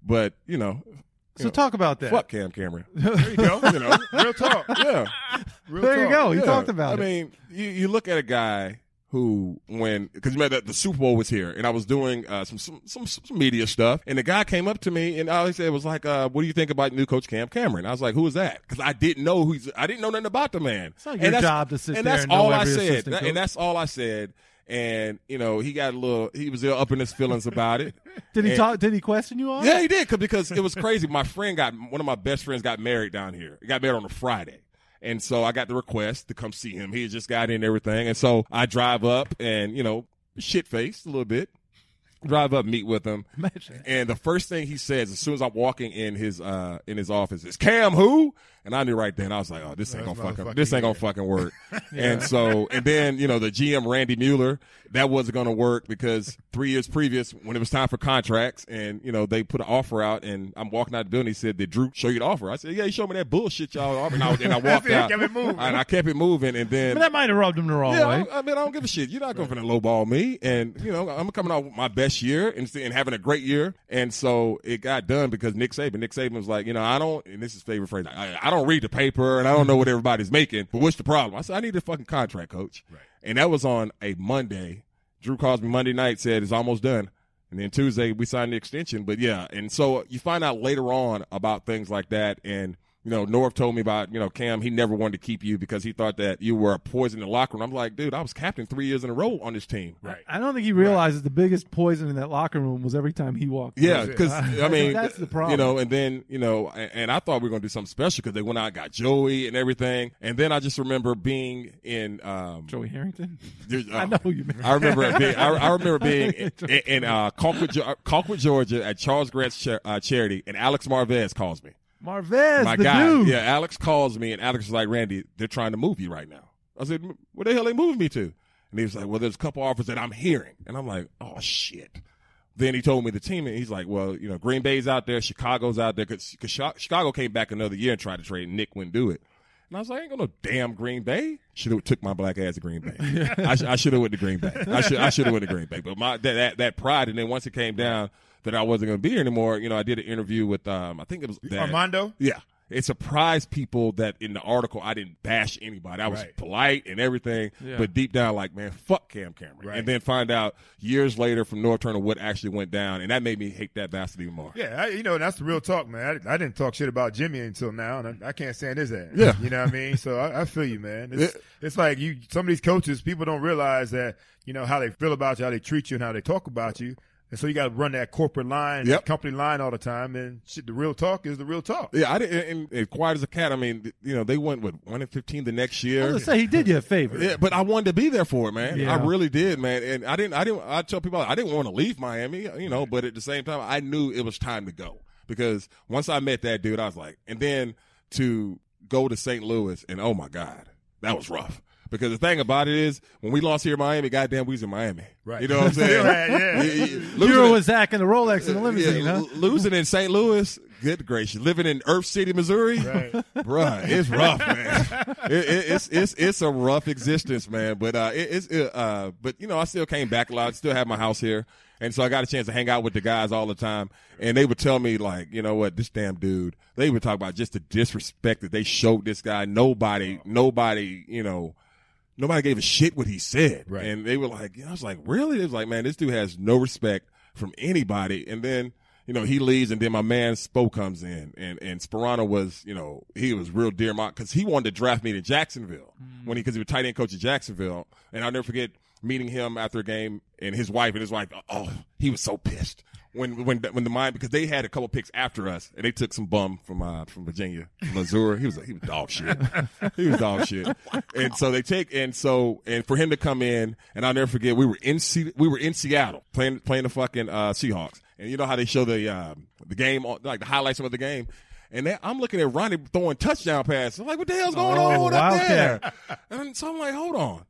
but you know, So talk about that. fuck Cam Cameron. <laughs> There you go. you know, Real talk. yeah. Real There you go. He Yeah. talked about I it. mean, you, you look at a guy who, when, because you remember that the Super Bowl was here, and I was doing uh, some, some some some media stuff, and the guy came up to me, and all he said was like, uh, "What do you think about new coach Cam Cameron?" I was like, "Who is that?" Because I didn't know who he's, I didn't know nothing about the man. It's not And your that's- job to sit and there that's and all I said, That- and that's all I said. And you know, he got a little, he was up in his feelings about it. <laughs> Did he And- talk? Did he question you on? yeah, he did 'cause- because it was crazy. My friend got one of my best friends got married down here. He got married on a Friday. And so I got the request to come see him. He had just got in everything. And so I drive up and, you know, shit faced a little bit. Drive up, meet with him. Imagine. And the first thing he says as soon as I'm walking in his uh in his office is Cam who? And I knew right then I was like, oh, this ain't That's gonna fucking this ain't gonna fucking work. <laughs> And so and then you know the GM Randy Mueller that wasn't gonna work because three years previous when it was time for contracts and you know they put an offer out and I'm walking out the building he said did Drew show you the offer? I said yeah he showed me that bullshit y'all offered and I, and I <laughs> walked it, out kept it moving. and I kept it moving and then But that might have rubbed him the wrong yeah, way. I, I mean, I don't give a shit. You're not going to lowball me, and you know, I'm coming out with my best year and, and having a great year, and so it got done because Nick Saban. Nick Saban was like, you know, I don't, and this is favorite phrase. I, I don't read the paper, and I don't know what everybody's making. But what's the problem? I said, I need a fucking contract, coach. Right. And that was on a Monday. Drew calls me Monday night, said it's almost done. And then Tuesday we signed the extension. But yeah, and so you find out later on about things like that, and you know, Norv told me about, you know, Cam, he never wanted to keep you because he thought that you were a poison in the locker room. I'm like, dude, I was captain three years in a row on this team. Right. I don't think he realizes the biggest poison in that locker room was every time he walked. Yeah, because <laughs> I mean, that's the problem. You know, and then you know, and, and I thought we were going to do something special because they went out and got Joey and everything, and then I just remember being in. Um, Joey Harrington. <laughs> there's- I uh, know who you mean. I remember being. I, I remember being <laughs> in, in uh, Colquitt, Colquitt, Georgia, at Charles Grant's cha- uh, charity, and Alex Marvez calls me. Marvez, My guy, dude. yeah, Alex calls me, and Alex is like, "Randy, they're trying to move you right now." I said, "Where the hell they moving me to?" And he was like, "Well, there's a couple offers that I'm hearing," and I'm like, "Oh shit." Then he told me the team, and he's like, "Well, you know, Green Bay's out there, Chicago's out there, because Chicago came back another year and tried to trade. and Nick wouldn't do it." And I was like, I ain't going to damn Green Bay. Should have took my black ass to Green Bay. <laughs> I, sh- I should have went to Green Bay. I should I should have went to Green Bay. But my that, that that pride, and then once it came down that I wasn't going to be here anymore, you know, I did an interview with um I think it was that, Armando? Yeah. It surprised people that in the article I didn't bash anybody. I was Right. polite and everything, Yeah. but deep down, like, man, fuck Cam Cameron. Right. And then find out years later from Norv Turner what actually went down, and that made me hate that bastard even more. Yeah, I, you know that's the real talk, man. I, I didn't talk shit about Jimmy until now, and I, I can't stand his ass. Yeah. you know what I mean. So I, I feel you, man. It's, <laughs> it's like you. Some of these coaches, people don't realize that you know how they feel about you, how they treat you, and how they talk about you. And so you got to run that corporate line, Yep. company line all the time. And shit, the real talk is the real talk. Yeah, I didn't. And, and quiet as a cat. I mean, you know, they went with one and fifteen the next year. I year. was gonna say he did you a favor. Yeah, but I wanted to be there for it, man. Yeah. I really did, man. And I didn't. I didn't. I tell people I didn't want to leave Miami, you know. But at the same time, I knew it was time to go because once I met that dude, I was like, and then to go to St. Louis, and oh my god, that was rough. Because the thing about it is, when we lost here in Miami, goddamn, we was in Miami. Right. You know what I'm saying? <laughs> Right, yeah. With Zach and the Rolex in the limousine, yeah, huh? Losing in St. Louis, good gracious. Living in Earth City, Missouri, Right. <laughs> bruh, it's rough, man. It, it, it's it's it's a rough existence, man. But uh, it, it's it, uh, but you know, I still came back a lot. Still have my house here, and so I got a chance to hang out with the guys all the time. And they would tell me like, you know what, this damn dude. They would talk about just the disrespect that they showed this guy. Nobody, nobody, you know. Nobody gave a shit what he said. Right. And they were like, I was like, really? It was like, man, this dude has no respect from anybody. And then, you know, he leaves and then my man Spo comes in and, and Sparano was, you know, he was real dear my, cause he wanted to draft me to Jacksonville when he, cause he was tight end coach at Jacksonville. And I'll never forget meeting him after a game and his wife and his wife, oh, he was so pissed when, when, when the mind, because they had a couple picks after us and they took some bum from, uh, from Virginia, Missouri. He was, he was dog shit. he was dog shit. And so they take, and so, and for him to come in and I'll never forget, we were in, Se- we were in Seattle playing, playing the fucking, uh, Seahawks. And you know how they show the uh, the game, on, like the highlights of the game. And they, I'm looking at Ronnie throwing touchdown passes. I'm like, what the hell's going Oh, on up there? Wildcat. And so I'm like, hold on,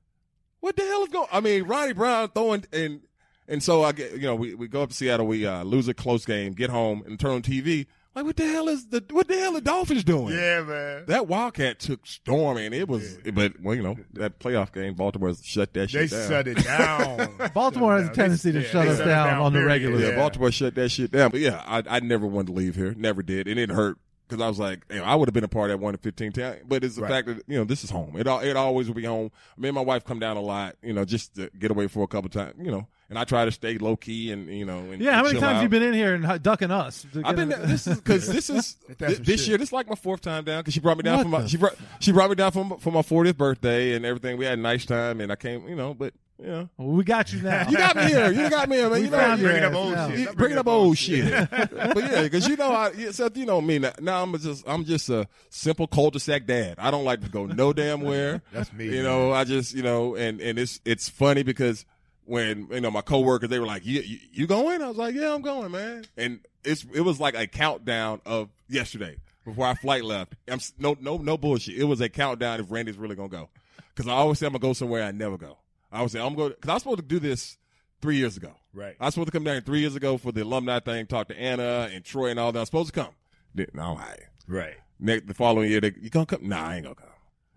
what the hell is going? I mean, Ronnie Brown throwing and and so I get, you know, we, we go up to Seattle, we uh, lose a close game, get home, and turn on TV. Like, what the hell is the what the hell the Dolphins doing? Yeah, man. That Wildcat took storm, and it was, but well, you know, that playoff game, Baltimore shut that They shit down. They shut it <laughs> down. <laughs> Baltimore has a tendency to yeah, shut us it down on the regular. Yeah, Yeah. Baltimore shut that shit down. But yeah, I, I never wanted to leave here. Never did. And it hurt because I was like, you know, I would have been a part of that one to fifteen town. But it's the Right. fact that you know this is home. It al- it always will be home. Me and my wife come down a lot, you know, just to get away for a couple times, you know. And I try to stay low key and you know. And, Yeah, how many times out. you been in here and hu- ducking us? I've been. in- This is <laughs> because this is Ain't this shit? year. This is like my fourth time down because she brought me down What for my she brought she brought me down for my, for my 40th birthday and everything. We had a nice time and I came, you know. But yeah. Well, we got you now. <laughs> you got me here. You got me here, man. We you know, found you- your bringing up old now. shit. you bringing up old shit. but yeah, because you know, I Seth, you know me. Now, now I'm just I'm just a simple cul-de-sac dad. I don't like to go no damn where. <laughs> That's me, You man. know, I just you know, and and it's it's funny because when you know my coworkers they were like, "You you, you going?" I was like, "Yeah, I'm going, man." And it's it was like a countdown of yesterday before our flight left. I'm no no no bullshit. It was a countdown if Randy's really gonna go because I always say I'm gonna go somewhere I never go. I always say I'm going because I was supposed to do this three years ago. Right. I was supposed to come down here three years ago for the alumni thing, talk to Anna and Troy and all that. I was supposed to come. Didn't- No, I. Right. Next, the following year, they, you gonna come? Nah, I ain't gonna come.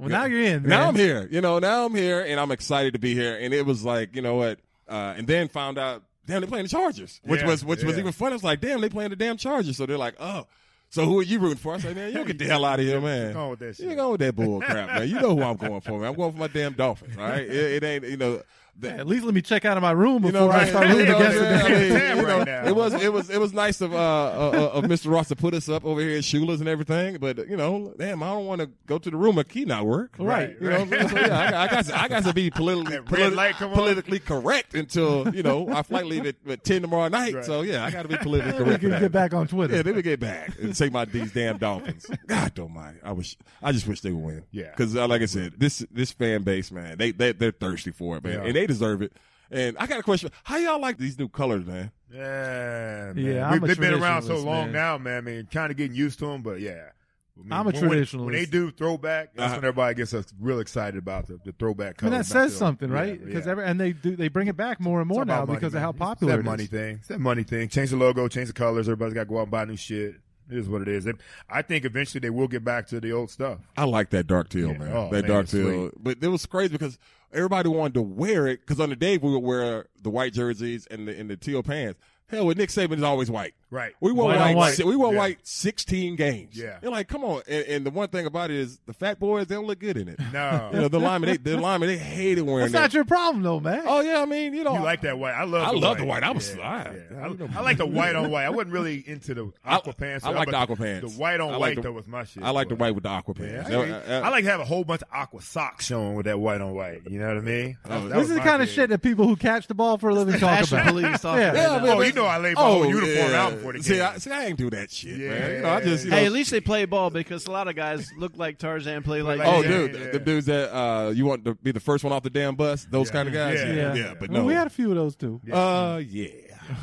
Well, now you're in. Now. I'm here. You know, now I'm here, and I'm excited to be here. And it was like, you know what? Uh, and then found out, damn, they playing the Chargers, which Yeah, was which was even fun. I was like, damn, they playing the damn Chargers. So they're like, oh. So who are you rooting for? I said, man, you get the hell out of here, <laughs> man. You go on with that You shit. ain't going with that bull crap, man. You know who I'm going for, man. I'm going for my damn Dolphins. All right, it, it ain't. You know, that- At least let me check out of my room you before know, I right? start <laughs> You know against the? I damn mean, Damn you know, right now. It was it was it was nice of uh, uh, of Mr. Ross to put us up over here at Shula's and everything, but you know, damn, I don't want to go to the room and key not work. Right. You know, I'm so yeah, I, got- I got to, I got to be politically on. politically correct until you know our flight leave at, at ten tomorrow night. Right. So yeah, I got to be <laughs> politically We correct. can for get back on Twitter. Yeah, then we get back and say my these damn Dolphins. God almighty, I wish I just wish they would win. Yeah. because uh, like I said, this this fan base, man, they they they're thirsty for it, man, Yeah. and they deserve it. And I got a question: How y'all like these new colors, man? Yeah, man. Yeah, We've they've been around so long man. now, man. I mean, kind of getting used to them, but yeah. I mean, I'm a when- when- traditionalist. When they do throwback, that's Uh-huh. when everybody gets us real excited about the, the throwback and colors. that says something, right? Because yeah. every and they do they bring it back more and more now money, because man. of how It's popular that it money thing. It's that money thing. Change the logo, change the colors. Everybody's got to go out and buy new shit. It is what it is. It- I think eventually they will get back to the old stuff. I like that dark teal, Yeah. man. Oh, that man, dark it's teal. But it was crazy because everybody wanted to wear it. Because on the day we would wear the white jerseys and the and the teal pants. Hell, with Nick Saban is always white. Right. We wore White white. on white. We wore Yeah. white sixteen games. Yeah. You're like, come on. And, and the one thing about it is the fat boys they don't look good in it. No. <laughs> You know, the linemen they the linemen they hated wearing That's that. not your problem, though, man. oh yeah, I mean, you know, You like that white? I love. I the love white. the white. I was- Yeah, I- yeah. I- you know- I, like the white on white. I wasn't really into the aqua pants. I like the aqua pants. The white on white the- though was my shit. I like the white with the aqua pants. I, That- I like to have a whole bunch of aqua socks showing with that white on white. You know what I mean? That- that this is the kind of shit that people who catch the ball for a living talk about. police Yeah. right Yeah, now. man, Oh, you know I laid my oh, whole uniform out before the see. I, see, I ain't do that shit, Yeah. man. You know, I just, you know, Hey, at least they play ball because a lot of guys look like Tarzan, play like. like- Oh, dude, yeah. the dudes that uh, you want to be the first one off the damn bus, those Yeah. kind of guys. Yeah. Yeah, Yeah. but Well, no. <laughs> we had a few of those too. uh, yeah.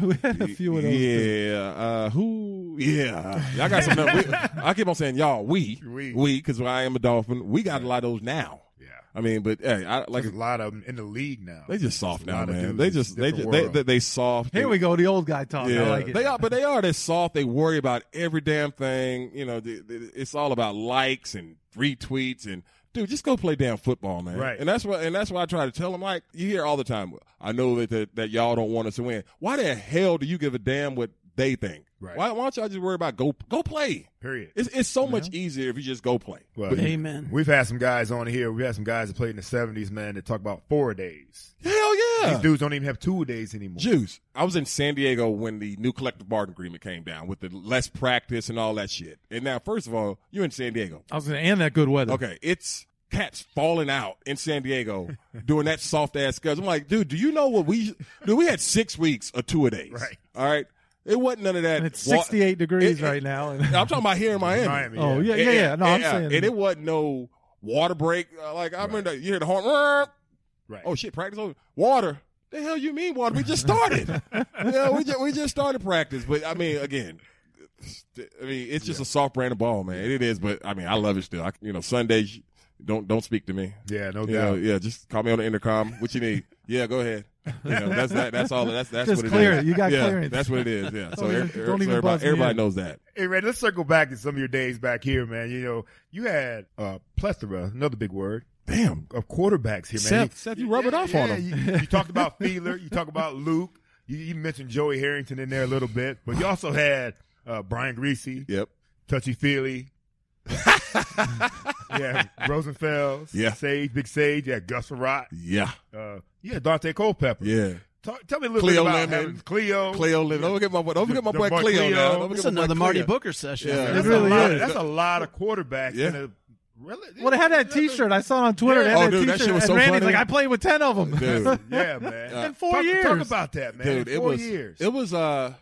we had a few of those. Yeah, uh, who? Yeah, I got some. we, I keep on saying y'all. We, We. we, because I am a Dolphin. We got a lot of those now. Yeah. I mean, but hey, I like There's a lot of them in the league now. they just soft There's now, man. They just they different they, world. they they soft. Here we go, the old guy talk. Yeah, I like it. they are, but they are. They're soft. They worry about every damn thing. You know, the, the, it's all about likes and retweets and dude, just go play damn football, man. Right. And that's what and that's why I try to tell them. Like you hear all the time. I know that that, that y'all don't want us to win. Why the hell do you give a damn what they think? Right. Why, why don't y'all just worry about go go play? Period. It's it's so much easier if you just go play. Well, Amen. We've had some guys on here. We had some guys that played in the '70s, man, that talk about four days. Hell yeah. These dudes don't even have two days anymore. Juice. I was in San Diego when the new collective bargaining agreement came down with the less practice and all that shit. And now, first of all, you're in San Diego. I was going to end that good weather. Okay, it's cats falling out in San Diego <laughs> doing that soft ass schedule. I'm like, dude, do you know what we? Dude, we had six weeks of two a days. Right. All right. It wasn't none of that. And it's wa- 68 degrees it- it- right now. <laughs> I'm talking about here in Miami. Miami, oh yeah, yeah. yeah, yeah. No, I'm And- saying. and it wasn't no water break. Uh, Like I remember, you hear the horn. Right. Oh shit! Practice over. Water. The hell you mean water? We just started. <laughs> yeah, we just we just started practice. But I mean, again, I mean, it's just a soft brand of ball, man. It is, but I mean, I love it still. I, you know, Sundays, don't don't speak to me. Yeah, no You know, doubt. yeah, just call me on the intercom. What you need? <laughs> Yeah, go ahead. You know, that's that. That's all. That's that's Just what it is. clear it. You got yeah, clearance. That's what it is. Yeah. So, Don't even- every- don't so even everybody, me everybody in. knows that. Hey, Red, let's circle back to some of your days back here, man. You know, you had uh, plethora, another big word, Damn. of quarterbacks here, man. Seth, Seth, you rub it off on him. You, you talked about <laughs> Fiedler. You talked about Luke. You, you mentioned Joey Harrington in there a little bit, but you also had uh, Brian Griese, Yep. Touchy Feely. <laughs> <laughs> yeah, Rosenfels. Yeah. Sage, Big Sage. Yeah, Gus Frerotte. Yeah. Uh, yeah, Daunte Culpepper. Yeah. Talk, tell me a little Cleo bit about Lemon. Cleo. Cleo Live. Don't forget my boy. Don't forget my boy boy Cleo. Cleo. now. Don't That's forget another Marty Cleo. Booker session. Yeah. That's, It really a lot, is. that's a lot of quarterbacks. Yeah. in a, really, well, they had that T-shirt. I saw it on Twitter. They had Oh, dude, that T-shirt. shit was and so Randy's funny. like, I played with ten of them. Dude. <laughs> Yeah, man. In four talk, years. Talk about that, man. dude it four was years. it was uh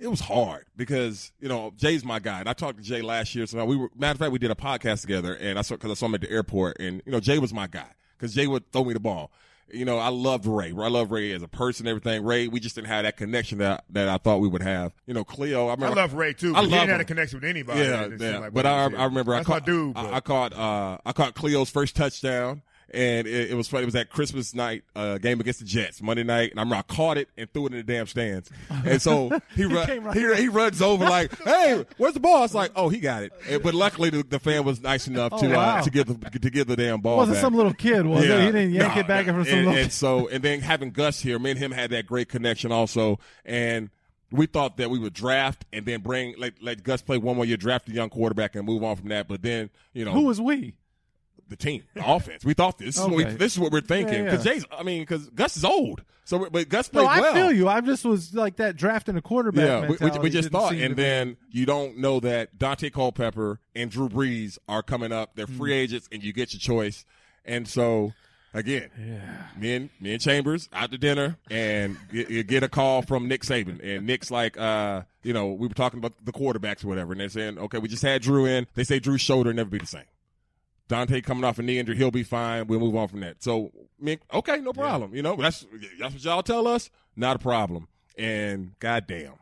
it was hard because you know Jay's my guy, and I talked to Jay last year. So we were matter of fact, we did a podcast together, and I saw because I saw him at the airport, and you know Jay was my guy because Jay would throw me the ball. You know, I loved Ray. I love Ray as a person, everything. Ray, we just didn't have that connection that that I thought we would have. You know, Cleo. I I love Ray too. I love didn't have a connection with anybody. Yeah, yeah. like but I, I remember I That's caught my dude. I, I caught uh, I caught Cleo's first touchdown, and it, it was funny. It was that Christmas night uh, game against the Jets Monday night, and I remember I caught it and threw it in the damn stands. And so he <laughs> run, came right he, he runs over like, <laughs> "Hey, where's the ball?" It's like, "Oh, he got it." And- but luckily, the, the fan was nice enough to Oh, wow. uh, to give the to give the damn ball. wasn't back. some little kid, was it? He didn't yank No, it back no. from some and, little. and so and then having Gus here, me and him had that great connection also, and we thought that we would draft and then bring let let Gus play one more year, draft a young quarterback, and move on from that. But then you know Who was we? The team, the offense. We thought this. This, is, what we, this is what we're thinking. Because yeah. Jay's, I mean, because Gus is old. So, but Gus No, played I well. feel you. I just was like that drafting a quarterback. Yeah, we, we, we just thought, and then you don't know that Daunte Culpepper and Drew Brees are coming up. They're free Mm. agents, and you get your choice. And so, again, me and me and Chambers out to dinner, and you, you get a call from Nick Saban, and Nick's like, uh, you know, we were talking about the quarterbacks or whatever, and they're saying, okay, we just had Drew in. They say Drew's shoulder never be the same. Daunte coming off a knee injury, he'll be fine. We'll move on from that. So, okay, no problem. You know, that's that's what y'all tell us. Not a problem. And goddamn.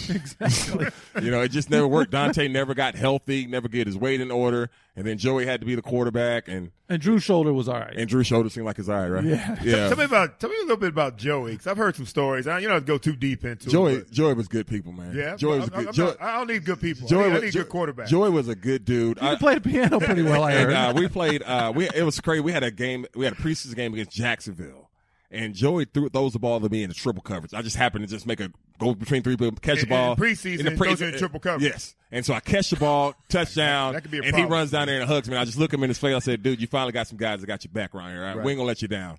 <laughs> exactly. <laughs> You know, it just never worked. Daunte never got healthy, never get his weight in order, and then Joey had to be the quarterback, and and Drew's shoulder was all right. and Drew Shoulder seemed like his eye, right? Yeah. yeah. Tell me about tell me a little bit about Joey because I've heard some stories. I, you don't have to go too deep into Joey, it. Joey was good people, man. yeah, Joey was I'm- good. I'm Joey, not- I don't need good people. Joey I need, I was need Jo- good quarterback. Joey was a good dude. You I- can play the piano pretty well. I <laughs> and heard. uh, we played. Uh, we it was crazy. We had a game. We had a preseason game against Jacksonville, and Joey threw throws the ball to me in the triple coverage. I just happened to just make a go between three people, catch In- the ball in preseason, the it goes in triple coverage. Yes, and so I catch the ball, <laughs> touchdown, That could be a and he runs down there and hugs me. And I just look him in his face. I said, "Dude, you finally got some guys that got your back around here. Right? Right. We ain't gonna let you down."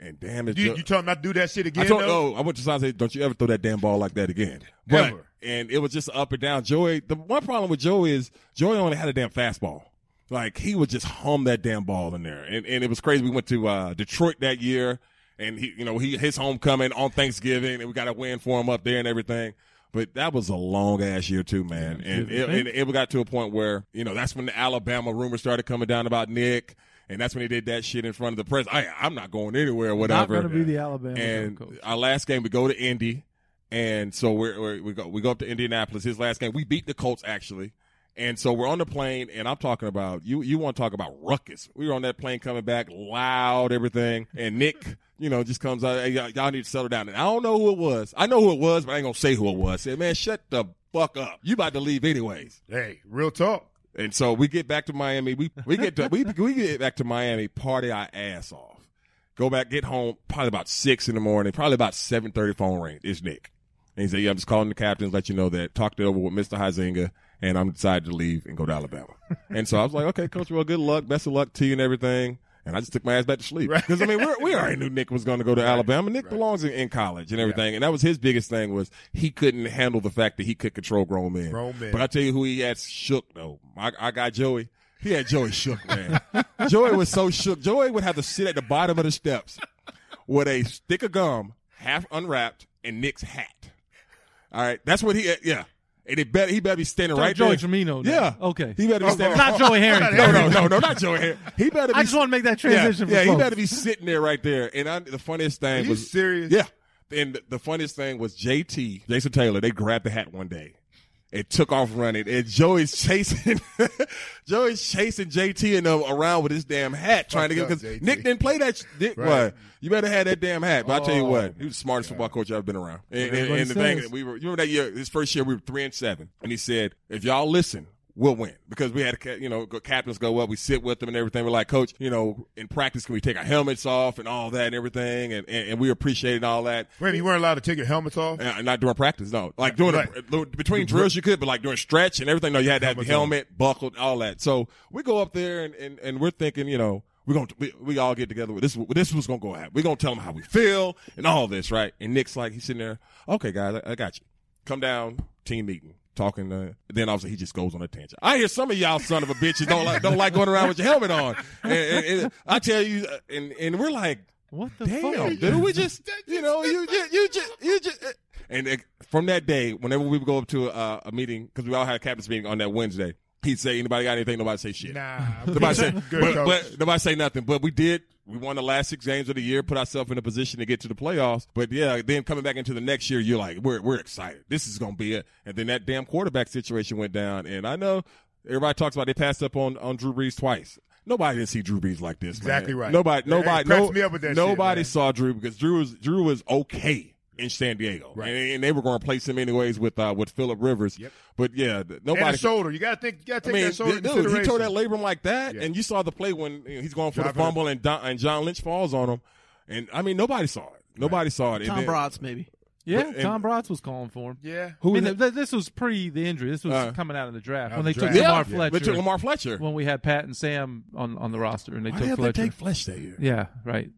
And damn it, you, Jo- you told him not to do that shit again. I told though? oh, I went to and said, "Don't you ever throw that damn ball like that again." But Ever. and it was just up and down. Joey, the one problem with Joey is Joey only had a damn fastball. Like he would just hum that damn ball in there, and and it was crazy. We went to uh, Detroit that year, and he, you know, he his homecoming on Thanksgiving, and we got a win for him up there and everything. But that was a long ass year too, man. And it, and it got to a point where you know that's when the Alabama rumors started coming down about Nick, and that's when he did that shit in front of the press. I, I'm not going anywhere, or Not whatever. going to be the Alabama and coach. our last game we go to Indy, and so we're, we're, we go we go up to Indianapolis. His last game we beat the Colts actually, and so we're on the plane, and I'm talking about you. You want to talk about ruckus? We were on that plane coming back, loud, everything, and Nick. You know, just comes out. Hey, y'all, need to settle down. And I don't know who it was. I know who it was, but I ain't gonna say who it was. Said, man, shut the fuck up. You about to leave anyways. Hey, real talk. And so we get back to Miami. We we get to, we we get back to Miami, party our ass off. Go back, get home probably about six in the morning. Probably about seven thirty. Phone ring. It's Nick, and he said, "Yeah, I'm just calling the captains, let you know that talked it over with Mister Huizenga, and I'm decided to leave and go to Alabama." <laughs> and so I was like, "Okay, coach, well, good luck, best of luck to you and everything." And I just took my ass back to sleep because I mean we we already knew Nick was going to go to Alabama. Nick belongs in, in college and everything, and that was his biggest thing was he couldn't handle the fact that he could control grown men. Grown men. But I tell you who he had shook though. I, I got Joey. He had Joey shook, man. <laughs> Joey was so shook. Joey would have to sit at the bottom of the steps with a stick of gum, half unwrapped, and Nick's hat. All right, that's what he. Yeah, and it better he better be standing right Joey there. Tremino. now. Yeah, Okay. He better be standing. Not <laughs> Joey Harrington. no, no, no, no, not Joey. Har- He better. Be I just want to make that yeah, transition. Yeah, for he better be sitting there right there. And I, the funniest Are thing you was serious? yeah. And the- the funniest thing was JT, Jason Taylor, they grabbed the hat one day. It took off running, and Joey's chasing, <laughs> Joey's chasing JT and them around with his damn hat, trying to get because Nick didn't play that. sh- Right. what? You better have that damn hat. But I tell you Oh, what, he was the smartest football coach I've been around. And, and, and the thing that we were, you remember that year, his first year, we were three and seven, and he said, "If y'all listen, we'll win because we had, you know, go- captains go up, we sit with them and everything. We're like, Coach, you know, in practice, can we take our helmets off and all that and everything, and and, and we appreciated all that." Wait, you weren't allowed to take your helmets off? Uh, not during practice, no. Like doing Right. a, between drills, you could, but like during stretch and everything, no, you had to have the Helmets on. helmet, buckled, all that. So we go up there and, and, and we're thinking, you know, we're going to, we, we all get together. This this was going to go happen. We're going to tell them how we feel and all this, right? And Nick's like, he's sitting there, okay, guys, I, I got you. Come down, team meeting. Talking, uh, then obviously he just goes on a tangent. I hear some of y'all son of a bitches don't like don't like going around with your helmet on, and, and, and I tell you, uh, and and we're like, What the Damn, fuck? dude, we just, you know, you just, you just, you just. And uh, from that day, whenever we would go up to a, a meeting, because we all had a captain's meeting on that Wednesday, he'd say, "Anybody got anything?" Nobody say shit. Nah. Nobody say, <laughs> Good but, but nobody say nothing. But we did. We won the last six games of the year, put ourselves in a position to get to the playoffs. But yeah, then coming back into the next year, you're like, we're we're excited. This is gonna be it. And then that damn quarterback situation went down. And I know everybody talks about they passed up on on Drew Brees twice. Nobody didn't see Drew Brees like this. man. Exactly right. Nobody, nobody, cracks no, me up with that shit, nobody man. saw Drew because Drew was Drew was okay in San Diego, Right. and, and they were going to replace him anyways with uh, with Philip Rivers. Yep. But yeah, th- And nobody. the shoulder. You gotta think. You gotta I take mean, that shoulder dude, into he tore that labrum like that, Yeah. and you saw the play when he's going for Driving the fumble, and, Don, and John Lynch falls on him, and I mean nobody saw it. Nobody saw it. And Tom then- Braatz, maybe. Yeah, But- Tom Braatz was calling for him. Yeah. Who I mean, th- this was pre the injury. This was Uh, coming out of the draft Out when they the took. Lamar Yeah. Fletcher. They took Jamar Fletcher. when we had Pat and Sam on, on the roster, and they Why took did they Fletcher. take Fletch that year? yeah, right.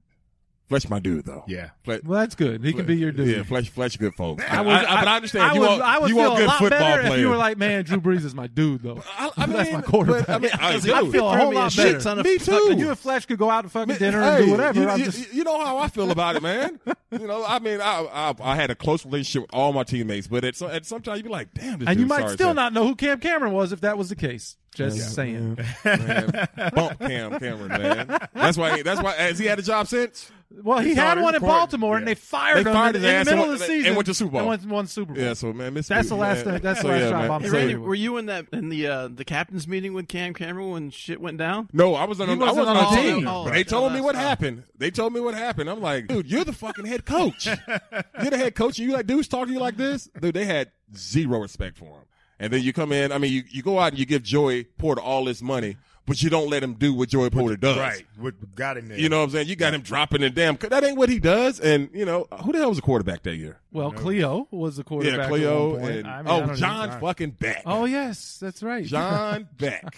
Fletch, my dude, though. Yeah. Fletch, Well, that's good. He can be your dude. Yeah, Fletch, Fletch, good folks. I would, I, but I understand. I you would, want, I would you feel want good a lot football better players. if you were like, man, Drew Brees is my dude, though. I, I mean, That's my but, quarterback. I mean, I, I feel a whole lot a better. shit ton Me fucking- too. You and Fletch could go out to fucking Man, dinner hey, and do whatever. You, you- just, you know how I feel about it, man. <laughs> you know, I mean, I, I I had a close relationship with all my teammates, but at some at sometimes you'd be like, damn, this and you might still not know who Cam Cameron was if that was the case. Just saying. Man, bump Cam Cameron, man. That's why. That's why. Has he had a job since? Well, he had one in it's hard. Baltimore, and they fired They him fired in, his in the middle and of the went- and season went to Super Bowl. And went and won Super Bowl. Yeah. So man, Miss That's the last- man. that's the last yeah, job man. I'm Hey, saying. Randy, were you in that in the uh, the captains meeting with Cam Cameron when shit went down? No, I was on. He I wasn't wasn't on on the the team. team. Oh, but they told me what Oh. happened. They told me what happened. I'm like, dude, you're the fucking head coach. you're the head coach. And you like dudes talking to you like this, dude. They had zero respect for him. And then you come in. I mean, you, you go out and you give Joey Porter all this money, but you don't let him do what Joey Porter does. Right. What got him there? You know what I'm saying? You got him dropping the damn. That ain't what he does. And you know who the hell was the quarterback that year? Well, Cleo was the quarterback. Yeah, Cleo and I mean, oh don't even- John fucking Beck. Oh yes, that's right. John <laughs> Beck.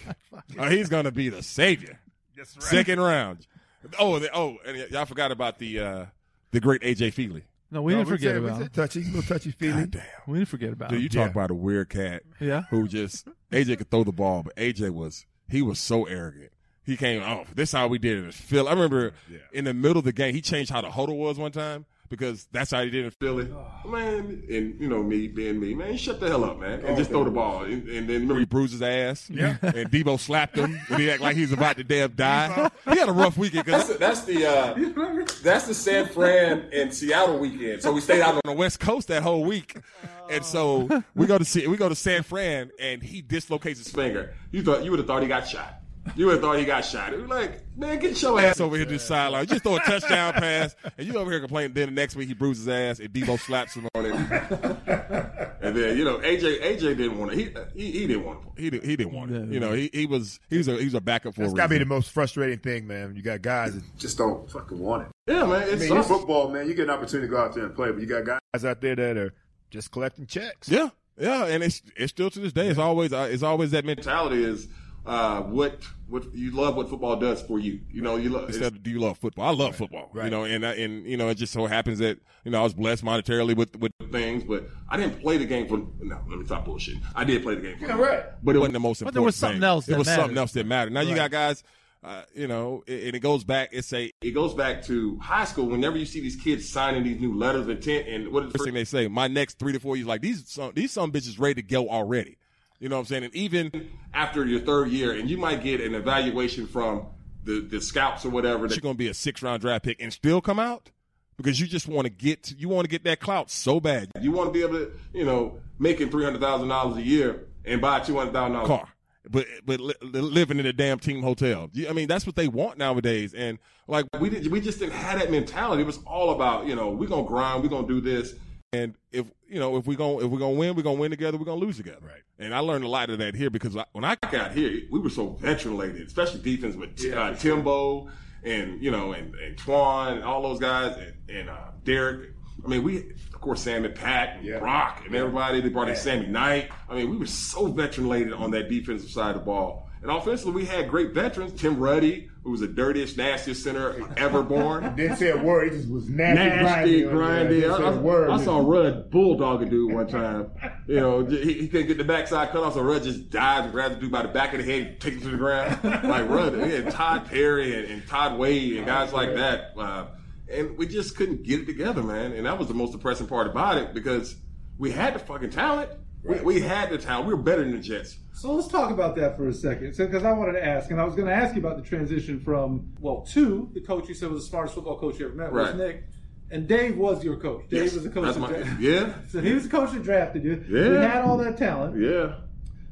oh, he's gonna be the savior. That's right. Second round. Oh, the, oh, and y- y'all forgot about the uh, the great AJ Feeley. No, we No, didn't forget said- about we him. touchy, little touchy feely. God damn. We didn't forget about Dude, him. you talk Yeah. about a weird cat Yeah. who just AJ could throw the ball, but AJ was he was so arrogant. He came, oh, this how we did it in Philly. I remember Yeah. in the middle of the game, he changed how the huddle was one time because that's how he did in Philly. Man, and you know me being me, man, shut the hell up, man, and just throw the ball. And, and then remember he bruised his ass. Yeah. <laughs> And Debo slapped him when he act like he's about to damn die. He had a rough weekend because that's, the uh, that's the San Fran and Seattle weekend. So we stayed out on the West Coast that whole week. And so we go to see we go to San Fran and he dislocates his finger. You thought you would have thought he got shot. You would have thought he got shot. It was like, man, get your ass over here to the sideline. You just throw a touchdown <laughs> pass, and you over here complaining. Then the next week he bruises his ass, and Debo slaps him on it. <laughs> and then you know AJ AJ didn't want to. He, he he didn't want it. He didn't, he didn't want it. You know he he was he was a he was a backup for That's a got to be the most frustrating thing, man. You got guys that just don't fucking want it. Yeah, man. I It's mean, in football, man, you get an opportunity to go out there and play, but you got guys. guys out there that are just collecting checks. Yeah, yeah, and it's it's still to this day. It's always uh, it's always that mentality is uh, what what you love what football does for you. You know, you love instead of do you love football? I love football. You know, and I- and you know it just so happens that you know I was blessed monetarily with with things, but I didn't play the game for. No, let me stop bullshitting. I did play the game for. Yeah, right. But it wasn't the most important. But there was something thing. else It that was something mattered. else that mattered. Now you got guys. Uh, you know, and and it goes back. It's a it goes back to high school. Whenever you see these kids signing these new letters of intent, and what is the first thing they say? My next three to four years, like these some these some bitches ready to go already. You know what I'm saying? And even after your third year, and you might get an evaluation from the the scouts or whatever that you're going to be a six round draft pick and still come out because you just want to get you want to get that clout so bad. You want to be able to you know making three hundred thousand dollars a year and buy two hundred thousand dollar car. But but li- living in a damn team hotel. I mean that's what they want nowadays. And like we did, we just didn't have that mentality. It was all about you know we're gonna grind, we're gonna do this, and if you know if we gonna if we're gonna win, we're gonna win together. We're gonna lose together. Right. And I learned a lot of that here because I, when I got here, we were so veteran laden, especially defense with uh, Timbo and you know and and Twan and all those guys and, and uh, Derek. I mean, we of course Sam and Pat and Yeah. Brock and everybody. They brought in Sammy Knight. I mean, we were so veteran laden on that defensive side of the ball. And offensively, we had great veterans. Tim Ruddy, who was the dirtiest, nastiest center ever born. <laughs> Didn't say a word. He just was nasty, Nasty, grindy. grindy. I, I-. I saw Rudd bulldog a dude one time. You know, he, he couldn't get the backside cut off, so Rudd just dives and grabs the dude by the back of the head, and takes him to the ground. like Rudd, we had Todd Perry and, and Todd Wade and guys like that. Uh, and we just couldn't get it together, man. And that was the most depressing part about it because we had the fucking talent. We, we had the talent. We were better than the Jets. So let's talk about that for a second. So, because I wanted to ask, and I was going to ask you about the transition from, well, to the coach you said was the smartest football coach you ever met, was Right. Nick. And Dave was your coach. Dave Yes, was the coach that's that my- dra- yeah. <laughs> So he was the coach that drafted you. Yeah. He had all that talent. Yeah.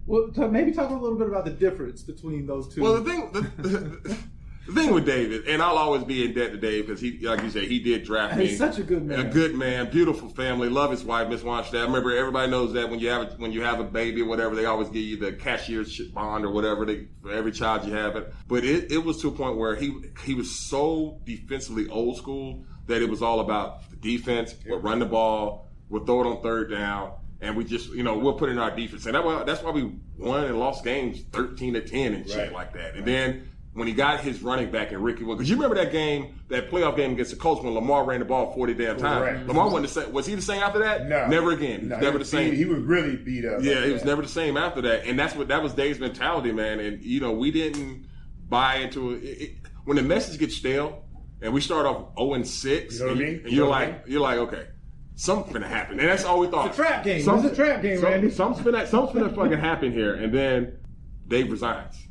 Well, so maybe talk a little bit about the difference between those two. Well, the thing, the, the, the thing with David, and I'll always be in debt to Dave because he, like you said, he did draft me. He's such a good man. A good man, beautiful family, love his wife, Miss Wannstedt. I remember everybody knows that when you have a, when you have a baby or whatever, they always give you the cashier's bond or whatever they, for every child you have. It, but it, it was to a point where he he was so defensively old school that it was all about the defense, but run the ball. We'll throw it on third down, and we just, you know, we'll put in our defense. And that, wa- that's why we won and lost games 13 to 10 and shit Right. like that. And then when he got his running back and Ricky, because you remember that game, that playoff game against the Colts when Lamar ran the ball 40 damn times. Correct. Lamar wasn't the same. Was he the same after that? No, Never again. No, never he the same. beat- he was really beat up. Yeah, he was never the same after that, and that's what that was Dave's mentality, man. And you know, we didn't buy into it. it, it when the message gets stale, and we start off zero and six, You know what I and, mean? and You you're know what I like, you're like, okay, something's gonna happen, and that's all we thought. It's a trap game. Some- It's a trap game, some- Randy. Something's gonna, something's gonna fucking happen here, and then Dave resigns,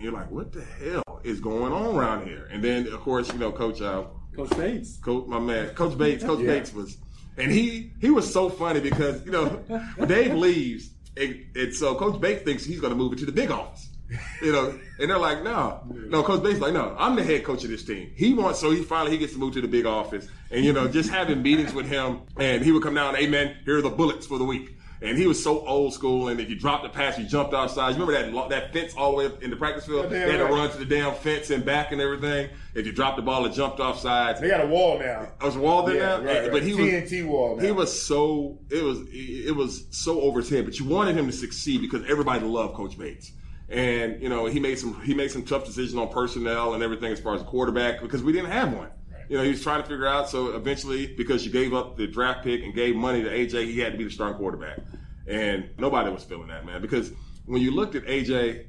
and you're like, what the hell is going on around here? And then, of course, you know, Coach. Uh, Coach Bates. Coach, my man, Coach Bates. Coach Bates was, and he he was so funny because you know <laughs> Dave leaves, and, and so Coach Bates thinks he's going to move it to the big office. You know, and they're like, no, no. Coach Bates is like, no, I'm the head coach of this team. He wants, so he finally he gets to move to the big office, and you know, just having meetings with him, and he would come down, hey man, here are the bullets for the week. And he was so old school, and if you dropped the pass, you jumped outside. You remember that that fence all the way up in the practice field? Yeah, they had to right. run to the damn fence and back and everything. If you dropped the ball, it jumped off sides. They got a wall now. Oh, I was walled in Yeah, there, right, right. but he was TNT wall now. He was so it was it was so over head. But you wanted him to succeed because everybody loved Coach Bates, and you know he made some he made some tough decisions on personnel and everything as far as a quarterback because we didn't have one. You know he was trying to figure out. So eventually, because you gave up the draft pick and gave money to AJ, he had to be the starting quarterback, and nobody was feeling that man because when you looked at AJ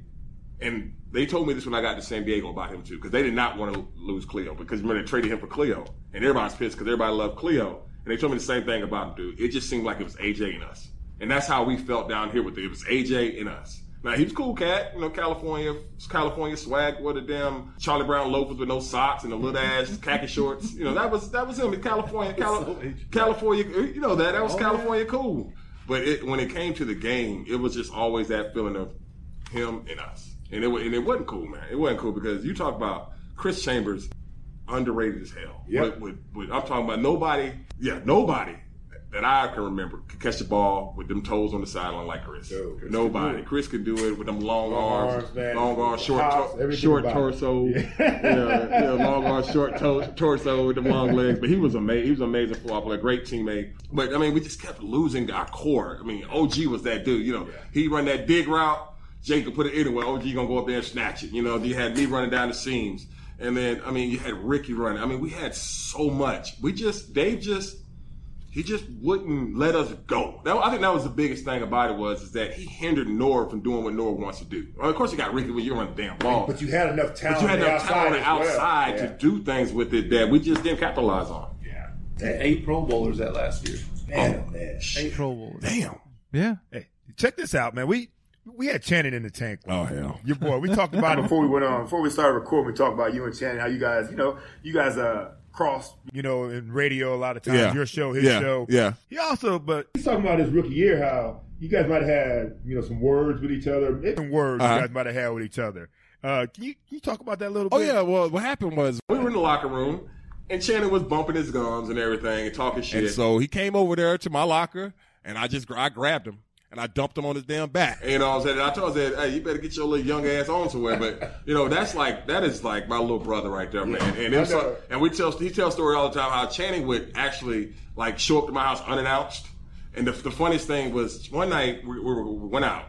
and they told me this when I got to San Diego about him too, because they did not want to lose Cleo because remember they traded him for Cleo, and everybody's pissed because everybody loved Cleo, and they told me the same thing about him, dude. It just seemed like it was AJ and us, and that's how we felt down here with it. It was AJ and us. Now he was cool cat, you know, California, California swag with a damn Charlie Brown loafers with no socks and a little ass <laughs> khaki shorts. You know, that was that was him in California, Cali- California. You know that that was California cool. But it, when it came to the game, it was just always that feeling of him and us. And it, and it wasn't cool, man. It wasn't cool because you talk about Chris Chambers, underrated as hell. Yep. With, with, with, I'm talking about nobody, yeah, nobody that I can remember could catch the ball with them toes on the sideline like Chris. Yo, Chris nobody. it. Chris could do it with them long, Long arms, man. long arms, short, to- short torso, yeah, yeah, long arms, short to- torso with them long legs. But he was amazing. He was an amazing football player, great teammate. But I mean, we just kept losing our core. I mean, OJ was that dude. You know, he run that dig route. Jake could put it anywhere. OJ gonna go up there and snatch it. You know, you had me running down the seams, and then I mean, you had Ricky running. I mean, we had so much. We just Dave just he just wouldn't let us go. That, I think that was the biggest thing about it was is that he hindered Norv from doing what Norv wants to do. Well, of course, you got Ricky when you run the damn ball, But you had enough talent. but you had enough talent on the well. outside Yeah. to do things with it that we just didn't capitalize on. Yeah. Had eight Pro Bowlers that last year. Man, oh, man. Eight Pro Bowls. Damn. Yeah. Hey, check this out, man. We we had Channing in the tank. Oh, hell. Your boy. We talked about <laughs> it before we went on. Before we started recording, we talked about you and Channing, how you guys, you know, you guys uh cross, you know, in radio a lot of times. Yeah. Your show, his Yeah. show. Yeah. He also, but he's talking about his rookie year, how you guys might have had, you know, some words with each other, different words Uh-huh. you guys might have had with each other. Uh, can you can you talk about that a little bit? Oh yeah. Well, what happened was we were in the locker room, and Channing was bumping his gums and everything and talking shit. And so he came over there to my locker, and I just I grabbed him. And I dumped him on his damn back. You know, what I'm saying? I told him, I said, "Hey, you better get your little young ass on somewhere." But you know, that's like that is like my little brother right there, man. And it was I know. so, and we tell he tells story all the time how Channing would actually like show up to my house unannounced. And the, the funniest thing was one night we, we, we went out,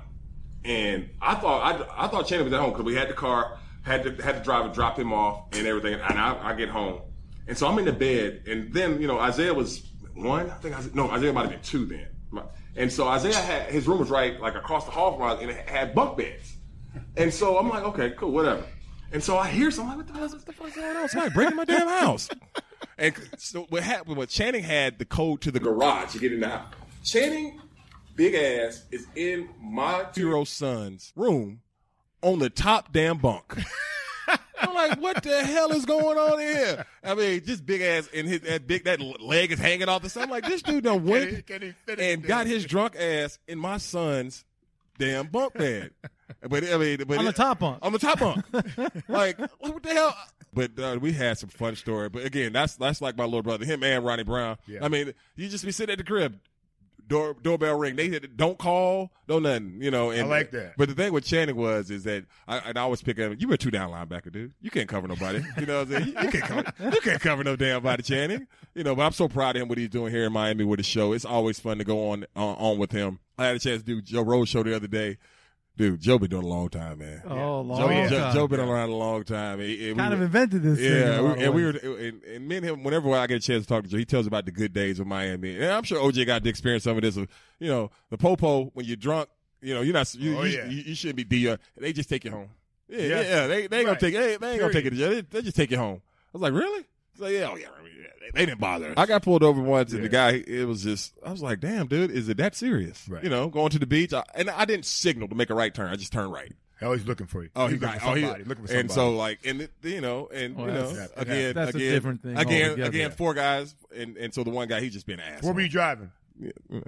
and I thought I, I thought Channing was at home because we had the car, had to had to drive and drop him off and everything. And I, I get home, and so I'm in the bed, and then you know Isaiah was one. I think Isaiah, no Isaiah might have been two then. And so Isaiah had his room was right like across the hall from us, and it had bunk beds. And so I'm like, okay, cool, whatever. And so I hear something like, what the hell is what the going on? Somebody breaking my damn house. <laughs> And so what happened was Channing had the code to the garage to get in the house. Channing, big ass, is in my two-year-old son's room on the top damn bunk. <laughs> I'm like, what the hell is going on here? I mean, just big ass and his that big that leg is hanging off the side. I'm like, this dude done <laughs> Can he- went can he fit in and there? got his drunk ass in my son's damn bunk bed. <laughs> But I mean, but On the it- top bunk. on the top bunk. <laughs> like, what the hell? But uh, we had some fun story. But again, that's that's like my little brother, him and Ronnie Brown. Yeah. I mean, you just be sitting at the crib door doorbell ring. They said, don't call, no nothing, you know. And, like that. But the thing with Channing was is that I, and I always pick up. You were a two down linebacker, dude. You can't cover nobody. <laughs> You know, what I'm saying? You, you can't cover. You can't cover no damn body, Channing. You know, but I'm so proud of him what he's doing here in Miami with the show. It's always fun to go on on, on with him. I had a chance to do Joe Rose show the other day. Dude, Joe been doing a long time, man. Oh, long Joe, yeah. Joe. Joe been around a long time. And- and we kind of invented this. yeah, a we, and we were, and, and me and him. Whenever I get a chance to talk to Joe, he tells about the good days of Miami. And I'm sure OJ got to experience some of this. Of, you know, the popo when you're drunk. You know, you're not. You, Oh, you, yeah. you, you shouldn't be D. Uh, they just take you home. Yeah, yeah, Yes. yeah. They, they ain't Right. gonna take. They, they ain't gonna take you Period. to jail. They, they just take you home. I was like, really? He's like, yeah, oh yeah, I mean, yeah, they, they didn't bother. us. I got pulled over once, and the guy, it was just, I was like, damn, dude, is it that serious? Right. You know, going to the beach, I, and I didn't signal to make a right turn. I just turned right. Hell, he's looking for you. Oh, he's he's looking like, for oh, he, somebody. looking for somebody. and so like, and it, you know, and Well, you know, that's- again, that's a again, different thing Again, altogether. again, four guys, and and so the one guy, he just been an asshole. where were you driving? Yeah, uh,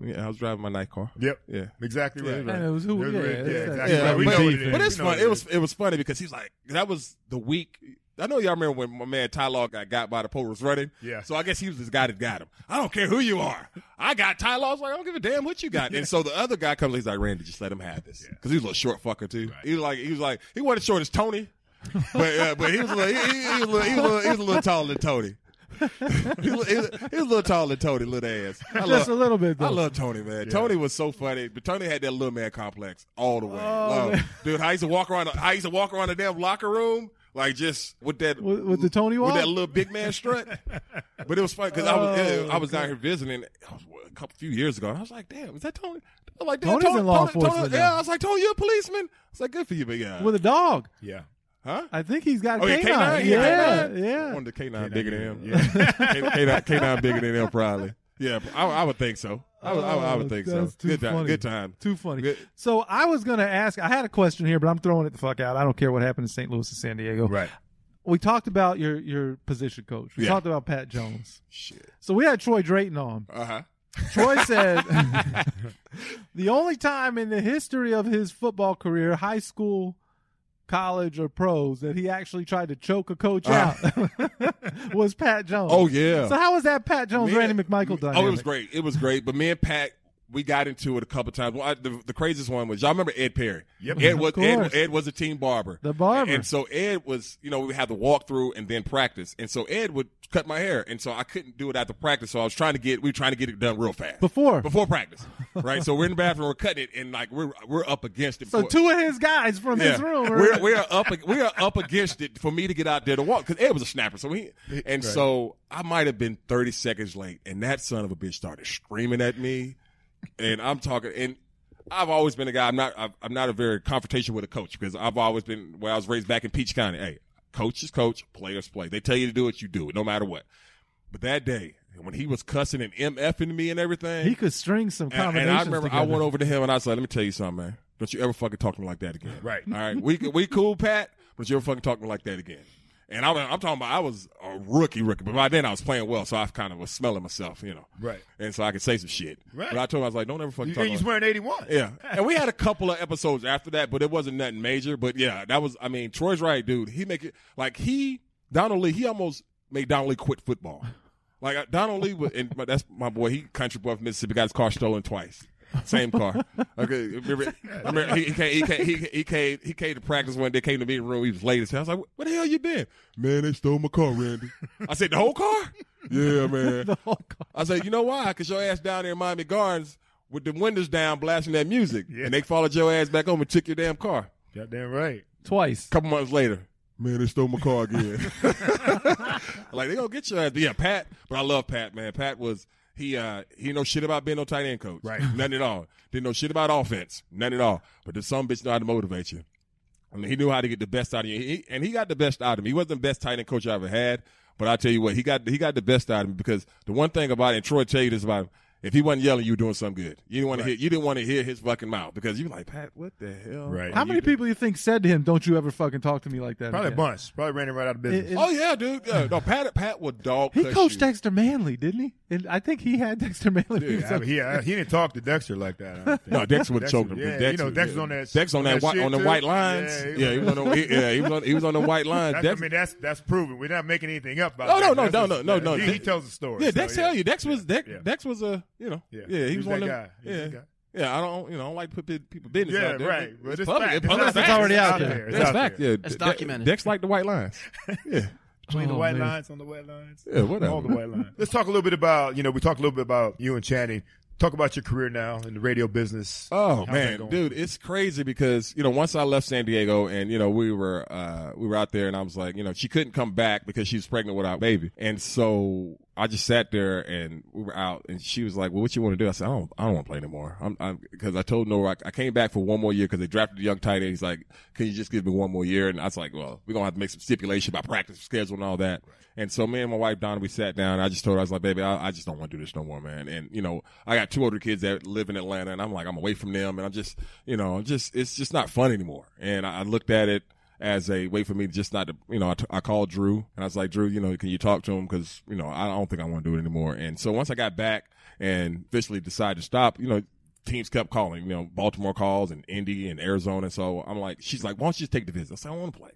yeah, I was driving my night car. Yep. Yeah. Exactly right. And it was who? It was Yeah, yeah, exactly Yeah, right. But, know what it is. but it's fun. what It was it was funny because he's like that was the week. I know y'all remember when my man Ty Law got got by the pole was running. Yeah. So I guess he was this guy that got him. I don't care who you are. I got Ty Law. I was like, I don't give a damn what you got. And so the other guy comes. He's like, Randy, just let him have this because he's a little short fucker too. He was like, he was like, he wasn't short as Tony, but uh, but he was a little, he, he, he was a little, he was a little, he was a little taller than Tony. <laughs> he, was, he was he was a little taller than Tony, little ass. I Just love- a little bit, though. I love Tony, man. Tony was so funny, but Tony had that little man complex all the way. Oh, Love. man. Dude, I used to walk around. I used to walk around the damn locker room like just with that With- with the Tony with that little big man strut. <laughs> but it was funny because I was Oh, I was down here visiting was, a couple few years ago. And I was like, damn, is that Tony? I'm like, damn, Tony's Tony, in law Tony- Tony- enforcement Yeah. I was like, Tony, you're a policeman. I was like, good for you, big guy. with a dog. Yeah. huh? I think he's got Oh, yeah, canine. K9? Yeah, K9? yeah. I wanted the K9 bigger than him. Yeah. <laughs> K9, K9 bigger than him, probably. Yeah, I, I would think so. I would, I would, I would Oh, think so. Good time. Good time. Too funny. Good. So I was going to ask. I had a question here, but I'm throwing it the fuck out. I don't care what happened in St. Louis and San Diego. Right. We talked about your your position coach. We Yeah. talked about Pat Jones. Shit. So we had Troy Drayton on. Uh huh. Troy <laughs> said <laughs> the only time in the history of his football career, high school, college, or pros, that he actually tried to choke a coach uh-huh. out <laughs> was Pat Jones. Oh yeah. So how was that Pat Jones, Me- Randy McMichael dynamic? Oh, it was great. It was great. But me and Pat, we got into it a couple times. Well, I, the, the craziest one was y'all remember Ed Perry. Yep. Ed was. Ed, Ed was a team barber. The barber. And so Ed was, you know, we had to walk through and then practice. And so Ed would cut my hair, and so I couldn't do it after practice. So I was trying to get, we were trying to get it done real fast Before. before practice, <laughs> right? so we're in the bathroom, we're cutting it, and like we're we're up against it. So for- two of his guys from his room. are- <laughs> we're we're up we are up against it for me to get out there to walk because Ed was a snapper. So he and so I might have been thirty seconds late, and that son of a bitch started screaming at me, and I'm talking and. I've always been a guy. I'm not. I'm I'm not a very confrontational with a coach because I've always been. Where I was raised back in Peach County. Hey, coach is coach, players play. They tell you to do it, you do it, no matter what. But that day, when he was cussing and mfing me and everything, he could string some and, combinations and I remember I went over to him and I said, "Let me tell you something, man. Don't you ever fucking talk to me like that again." Right. All right. We we cool, Pat. But you ever fucking talk to me like that again? And I, was- I'm talking about I was a rookie, rookie. But by then I was playing well, so I kind of was smelling myself, you know. Right. And so I could say some shit. Right. But I told him I was like, "Don't ever fucking You, talk." he's wearing 81. yeah. And we had a couple of episodes after that, but it wasn't nothing major. But yeah, that was. I mean, Troy's right, dude. He make it like he Donald Lee. He almost made Donald Lee quit football. Like Donald Lee, was, and that's my boy. He country boy from Mississippi. Got his car stolen twice. Same car. Okay, remember, remember he, he came. He came. He, he came. He came to practice one day. Came to the meeting room. He was late as hell. I was like, "What the hell you been?" Man, they stole my car, Randy. I said, "The whole car?" Yeah, man. <laughs> the whole co- I said, "You know why? Because your ass down there in Miami Gardens with the windows down, blasting that music, Yeah. and they followed your ass back home and took your damn car." Goddamn right. twice. A couple months later, man, they stole my car again. <laughs> like they gonna get your ass. Yeah, Pat. But I love Pat, man. Pat was he. uh He know shit about being no tight end coach. Right. <laughs> Nothing at all. Didn't know shit about offense. Nothing at all. But the some bitch know how to motivate you. I mean, he knew how to get the best out of you, he, and he got the best out of me. He wasn't the best tight end coach I ever had, but I tell you what, he got he got the best out of me because the one thing about it, and Troy tell you this about him, if he wasn't yelling, you were doing something good. You didn't want to hear you didn't want to hear his fucking mouth because you were like, Pat, what the hell? Right. How You- many people you think said to him, "Don't you ever fucking talk to me like that"? Probably a bunch. Probably ran him right out of business. It- it- Oh yeah, dude. Yeah. No, Pat Pat would dog. He coached you. Dexter Manley, didn't he? And I think he had <laughs> Dexter Manley. when he Dude, I mean, he, uh, he didn't talk to Dexter like that. I don't think. No, Dexter would choke him. Yeah, Dexter, you know, Dexter's on that. Dex on that, white, shit on the too. white lines. Yeah, Yeah, he was on the, he, yeah, he was on he was on the white lines. That's, I mean, that's that's proven. We're not making anything up about. Oh, no, no, no, no, no, no. He, he tells the story. yeah, so, Dex tell you Dex was Dex, Dex was a You know, Yeah. yeah, he He's was that one of guy. them. He's Yeah, guy. yeah. I don't, you know, I don't like to put people business Yeah, out there. right. but But It's it's public. fact. It's It's public out It's already out there. there. It's That's out fact. there. Yeah, That's De- documented. Dex like the white lines. <laughs> Yeah, Between the Oh, white man. lines on the white lines. yeah, whatever. All the white lines. <laughs> Let's talk a little bit about, you know, we talked a little bit about you and Channing. Talk about your career now in the radio business. Oh How's man, dude, it's crazy because you know once I left San Diego and you know we were uh we were out there and I was like you know she couldn't come back because she was pregnant with our baby and so I just sat there and we were out and she was like well what you want to do? I said I don't I don't want to play anymore. I'm I'm because I told Norv I, I came back for one more year because they drafted a young tight end. He's like can you just give me one more year and I was like well we're gonna have to make some stipulation about practice schedule and all that. And so me and my wife Donna we sat down. And I just told her I was like baby I, I just don't want to do this no more man. And you know I got two older kids that live in Atlanta and I'm like I'm away from them and I'm just you know just it's just not fun anymore. And I, I looked at it as a way for me to just not to, you know, I, t- I called Drew and I was like, Drew, you know, can you talk to him? Cause, you know, I don't think I want to do it anymore. And so once I got back and officially decided to stop, you know, teams kept calling, you know, Baltimore calls and Indy and Arizona. So I'm like, she's like, why don't you just take the visit? I said, I want to play.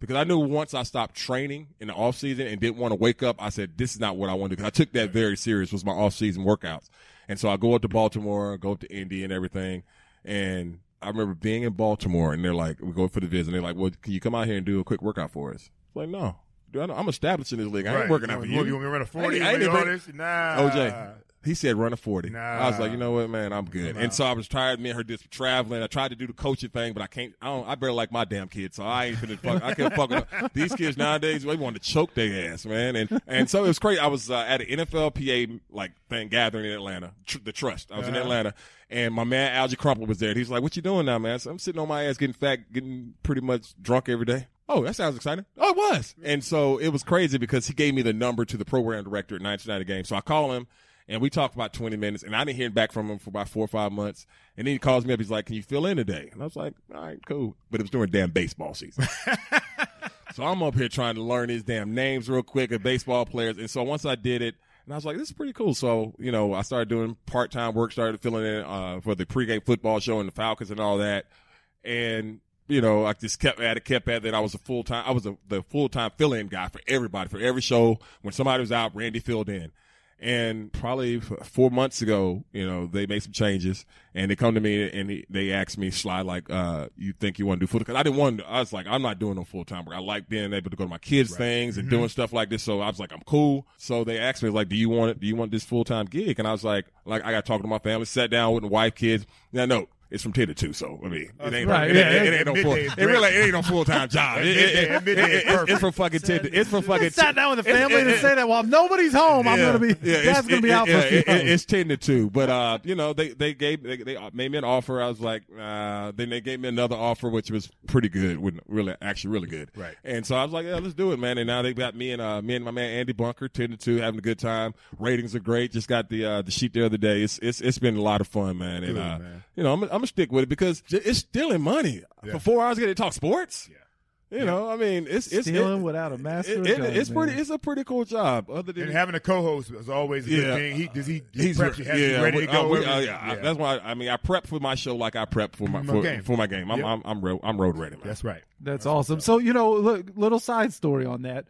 Because I knew once I stopped training in the off season and didn't want to wake up, I said, this is not what I want to do. Cause I took that very serious was my off season workouts. And so I go up to Baltimore, go up to Indy and everything. And I remember being in Baltimore and they're like, we go for the visit. And they're like, well, can you come out here and do a quick workout for us? I'm like, no. Dude, I know- I'm established in this league. I ain't Right. working out for you. You want me to run a 40? I ain't- I ain't this? Nah. OJ. He said run a 40. Nah. I was like, you know what, man, I'm good. And so I was tired. Me and her did some traveling. I tried to do the coaching thing, but I can't. I don't. I barely like my damn kids, so I ain't finna fuck. I can't fuck with them. these kids nowadays. They want to choke their ass, man. And and so it was crazy. I was uh, at an NFLPA like thing gathering in Atlanta, tr- the Trust. I was in Uh-huh. Atlanta, and my man Algie Crumpler was there. He's like, "What you doing now, man?" So I'm sitting on my ass, getting fat, getting pretty much drunk every day. Oh, that sounds exciting. Oh, it was. And so it was crazy because he gave me the number to the program director at 990 game. So I call him and we talked about 20 minutes and I didn't hear back from him for about four or five months. And then he calls me up. He's like, can you fill in today? And I was like, all right, cool. But it was during damn baseball season. <laughs> so I'm up here trying to learn these damn names real quick of baseball players. And so once I did it, and I was like, this is pretty cool. So, you know, I started doing part time work, started filling in uh, for the pregame football show and the Falcons and all that. And you know, I just kept at it, kept at it. I was a full time, I was a, the full time fill in guy for everybody, for every show. When somebody was out, Randy filled in. And probably four months ago, you know, they made some changes and they come to me and they- asked me, Sly, like, uh, you think you want to do full Cause I didn't want to, I was like, I'm not doing no full time work. I like being able to go to my kids' things and doing stuff like this. So I was like, I'm cool. So they asked me, like, do you want it? Do you want this full time gig? And I was like, like, I got to talk to my family, sat down with the wife, kids. Now, no, it's from 10 to 2. So, I mean, it ain't, Right, it, yeah, ain't- it ain't no full, it really, it ain't no full time <laughs> job. It- it- it- it- it's- from fucking 10 to, it's from fucking Sat down with the family it- to say that while nobody's home, I'm gonna be. yeah, Dad's it's, gonna be it- out yeah, for it- it- it's ten to two, but uh, you know, they they gave they, they made me an offer. I was like, uh, then they gave me another offer, which was pretty good, really actually really good. Right. And so I was like, yeah, let's do it, man. And now they got me and uh, me and my man Andy Bunker, ten to two, having a good time. Ratings are great. Just got the uh, the sheet the other day. It's it's it's been a lot of fun, man. And Good, uh, man. you know, I'm I'm gonna stick with it because j- it's stealing money Yeah. for four hours. Get to talk sports. Yeah. You know, I mean, it's it's Stealing it- without a master. it- it- gun, it's man. pretty. It's a pretty cool job. Other than And having a co-host is always a good Yeah. thing. He does he, he He's preps you, has you ready to go. uh, we- uh, yeah, That's why I mean I prep for my show like I prep for my My for, game. for my game. I'm Yep. I'm I'm road, I'm road ready, man. That's right. That's awesome. So you know, look, little side story on that.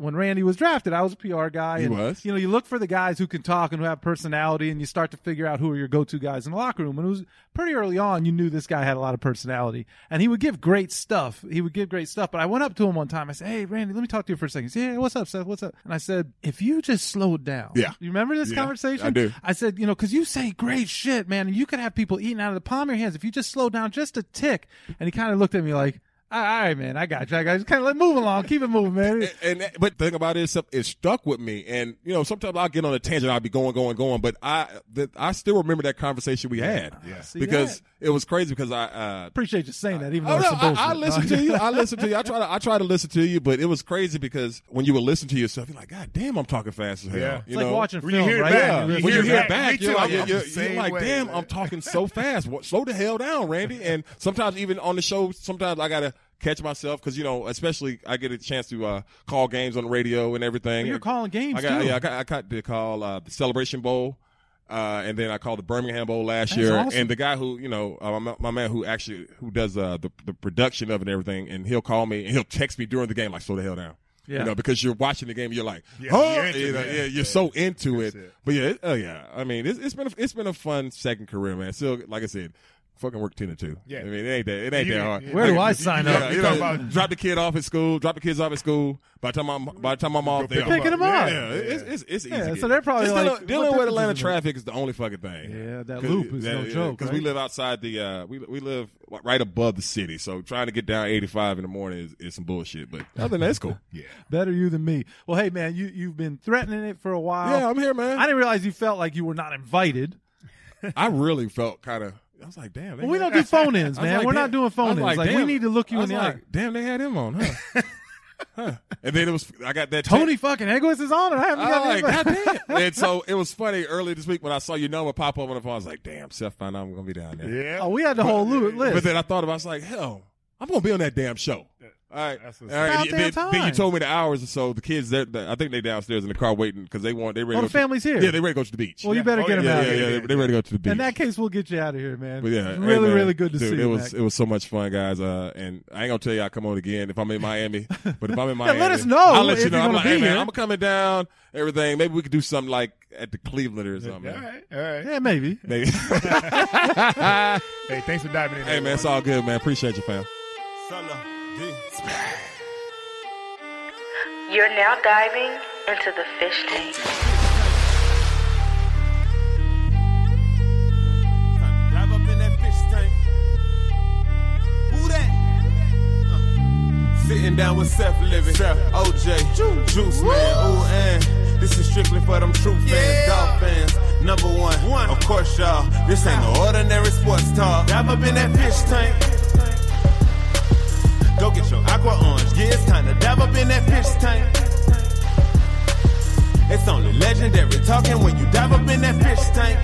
When Randy was drafted, I was a PR guy. He and, was. You know, you look for the guys who can talk and who have personality, and you start to figure out who are your go-to guys in the locker room. And it was pretty early on. You knew this guy had a lot of personality, and he would give great stuff. He would give great stuff. But I went up to him one time. I said, "Hey, Randy, let me talk to you for a second. He said, "Yeah, what's up, Seth? What's up?" And I said, "If you just slowed down, Yeah. you remember this Yeah, conversation? I do. I said, you know, because you say great shit, man, and you could have people eating out of the palm of your hands if you just slow down just a tick. And he kind of looked at me like, all right, man, I got you. I got you. Kind of like move along, keep it moving, man. And, and but the thing about it is, it stuck with me. And you know, sometimes I'll get on a tangent. I'll be going, going, going. But I, that I still remember that conversation we had. Yeah. See Because that? it was crazy. Because I, uh, Appreciate you saying that, even though Oh, no, some I. I listen to you. I listen to you. I try to I try to listen to you, but it was crazy because when you would listen to yourself, you're like, God damn, I'm talking fast as hell. Yeah. You It's like know? watching When you hear it right? back, Yeah, you when you hear it it back. back, you're like, I'm you're, you're, like way, damn, man. I'm talking so fast. Slow the hell down, Randy. And sometimes even on the show, sometimes I gotta catch myself because you know, especially I get a chance to uh, call games on the radio and everything. You're calling games, I got, too. Yeah, I got, I got to call uh, the Celebration Bowl. Uh, and then I called the Birmingham Bowl last That's year, awesome. and the guy who you know, uh, my, my man who actually who does uh, the the production of it and everything, and he'll call me and he'll text me during the game like, "Slow the hell down." Yeah. You know, because you're watching the game, you're like, Yeah, huh? you're You know, yeah, you're Yeah, so into it. it. But yeah, it, oh yeah. I mean, it's, it's been a, it's been a fun second career, man. Still, like I said, fucking work ten to two. Yeah. I mean, it ain't that it ain't You- that hard. you- Where do you- I you- sign you- up? Yeah, you you know, about- drop the kid off at school. Drop the kids off at school. By the time I'm by the time I'm off, they're Picking them yeah, up. Yeah, it's it's, it's easy. Yeah, so they're probably Just like, dealing, what dealing with Atlanta does it make? traffic is the only fucking thing. Yeah, that loop is no joke, Because we live outside the uh, we we live right above the city, so trying to get down 85 in the morning is, is some bullshit. But <laughs> other than that, it's cool. <laughs> Yeah. Better you than me. Well, hey man, you you've been threatening it for a while. Yeah, I'm here, man. I didn't realize you felt like you were not invited. I really felt kind of. I was like, damn. Well, we don't do <laughs> phone ins, man. like, We're damn- not doing phone ins. Like, we need to look you I in the like, eye. Damn, they had him on, huh? <laughs> huh. And then it was. I got that Tony text- fucking Egwitz is on, and I haven't I got was like. God damn. <laughs> And so it was funny earlier this week when I saw your number pop up on the phone. I was like, damn, Seth found out I'm going to be down there. Yeah. Oh, we had the whole lo- list. But then I thought about it, I was like, hell, I'm going to be on that damn show. All right. That's All what's right. up. And then, About then you told me the hours or so. The kids, they're, I think they downstairs in the car waiting because they want, they ready Oh, to the go to- family's here. Yeah, they ready to go to the beach. well, you better Oh, get them. yeah, out yeah, of yeah, here. they they ready to go to the beach. In that case, we'll get you out of here, man. But yeah, It's hey, really, man. really good to Dude, see it you. was Mac. it was so much fun, guys. Uh, and I ain't gonna tell you I come on again if I'm in Miami. But if I'm in <laughs> Yeah, Miami, let us know I'll let you know. I'm like, hey man. I'm coming down. Everything. Maybe we could do something like at the Clevelander or something. All right. All right. yeah, maybe. Maybe. <laughs> Hey, thanks for diving in. hey man, it's all good, man. Appreciate you, fam. Solo, D. You're now diving into the fish tank. Dive up in that fish tank. Who that? Uh, Sitting down with Seth Levitt, Seth, OJ, Juice Man, ooh, and this is strictly for them true fans, dog fans. Number one, of course, y'all. This ain't no ordinary sports talk. Dive up in that fish tank. Go get your aqua orange. Yeah, it's time to dive up in that fish tank. It's only legendary talking when you dive up in that fish tank.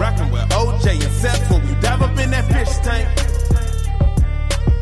Rockin' with OJ and Seth when we dive up in that fish tank.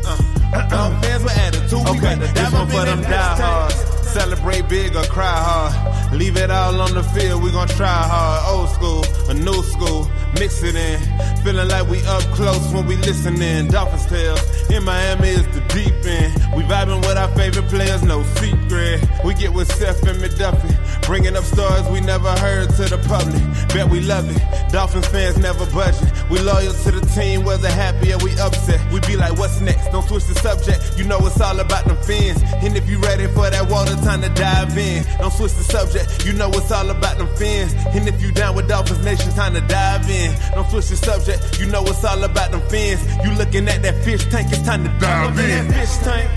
Uh, uh, fans with attitude, we got to dive up in that fish tank. Celebrate big or cry hard. Leave it all on the field, we gon' try hard. Old school, a new school, mix it in. Feeling like we up close when we listening. Dolphins tales, in Miami is the deep end. We vibing with our favorite players, no secret. We get with Seth and McDuffie, bringing up stories we never heard to the public. Bet we love it. Dolphins fans never budging. We loyal to the team, whether happy or we upset. We be like, what's next? Don't switch the subject. You know it's all about them fins. And if you ready for that water, time to dive in. Don't switch the subject. You know it's all about them fins. And if you down with Dolphins Nation, time to dive in in. Don't switch the subject, you know it's all about them fins. You looking at that fish tank, it's time to dive in. That fish tank.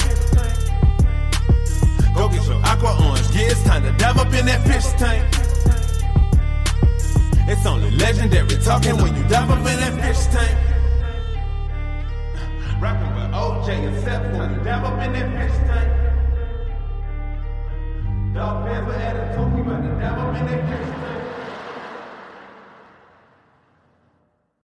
Go get your aqua orange, yeah, it's time to dive up in that fish tank. It's only legendary talking when you dive up in that fish tank. Rockin' with OJ and Seth when you dive up in that fish tank. Dog fans with attitude.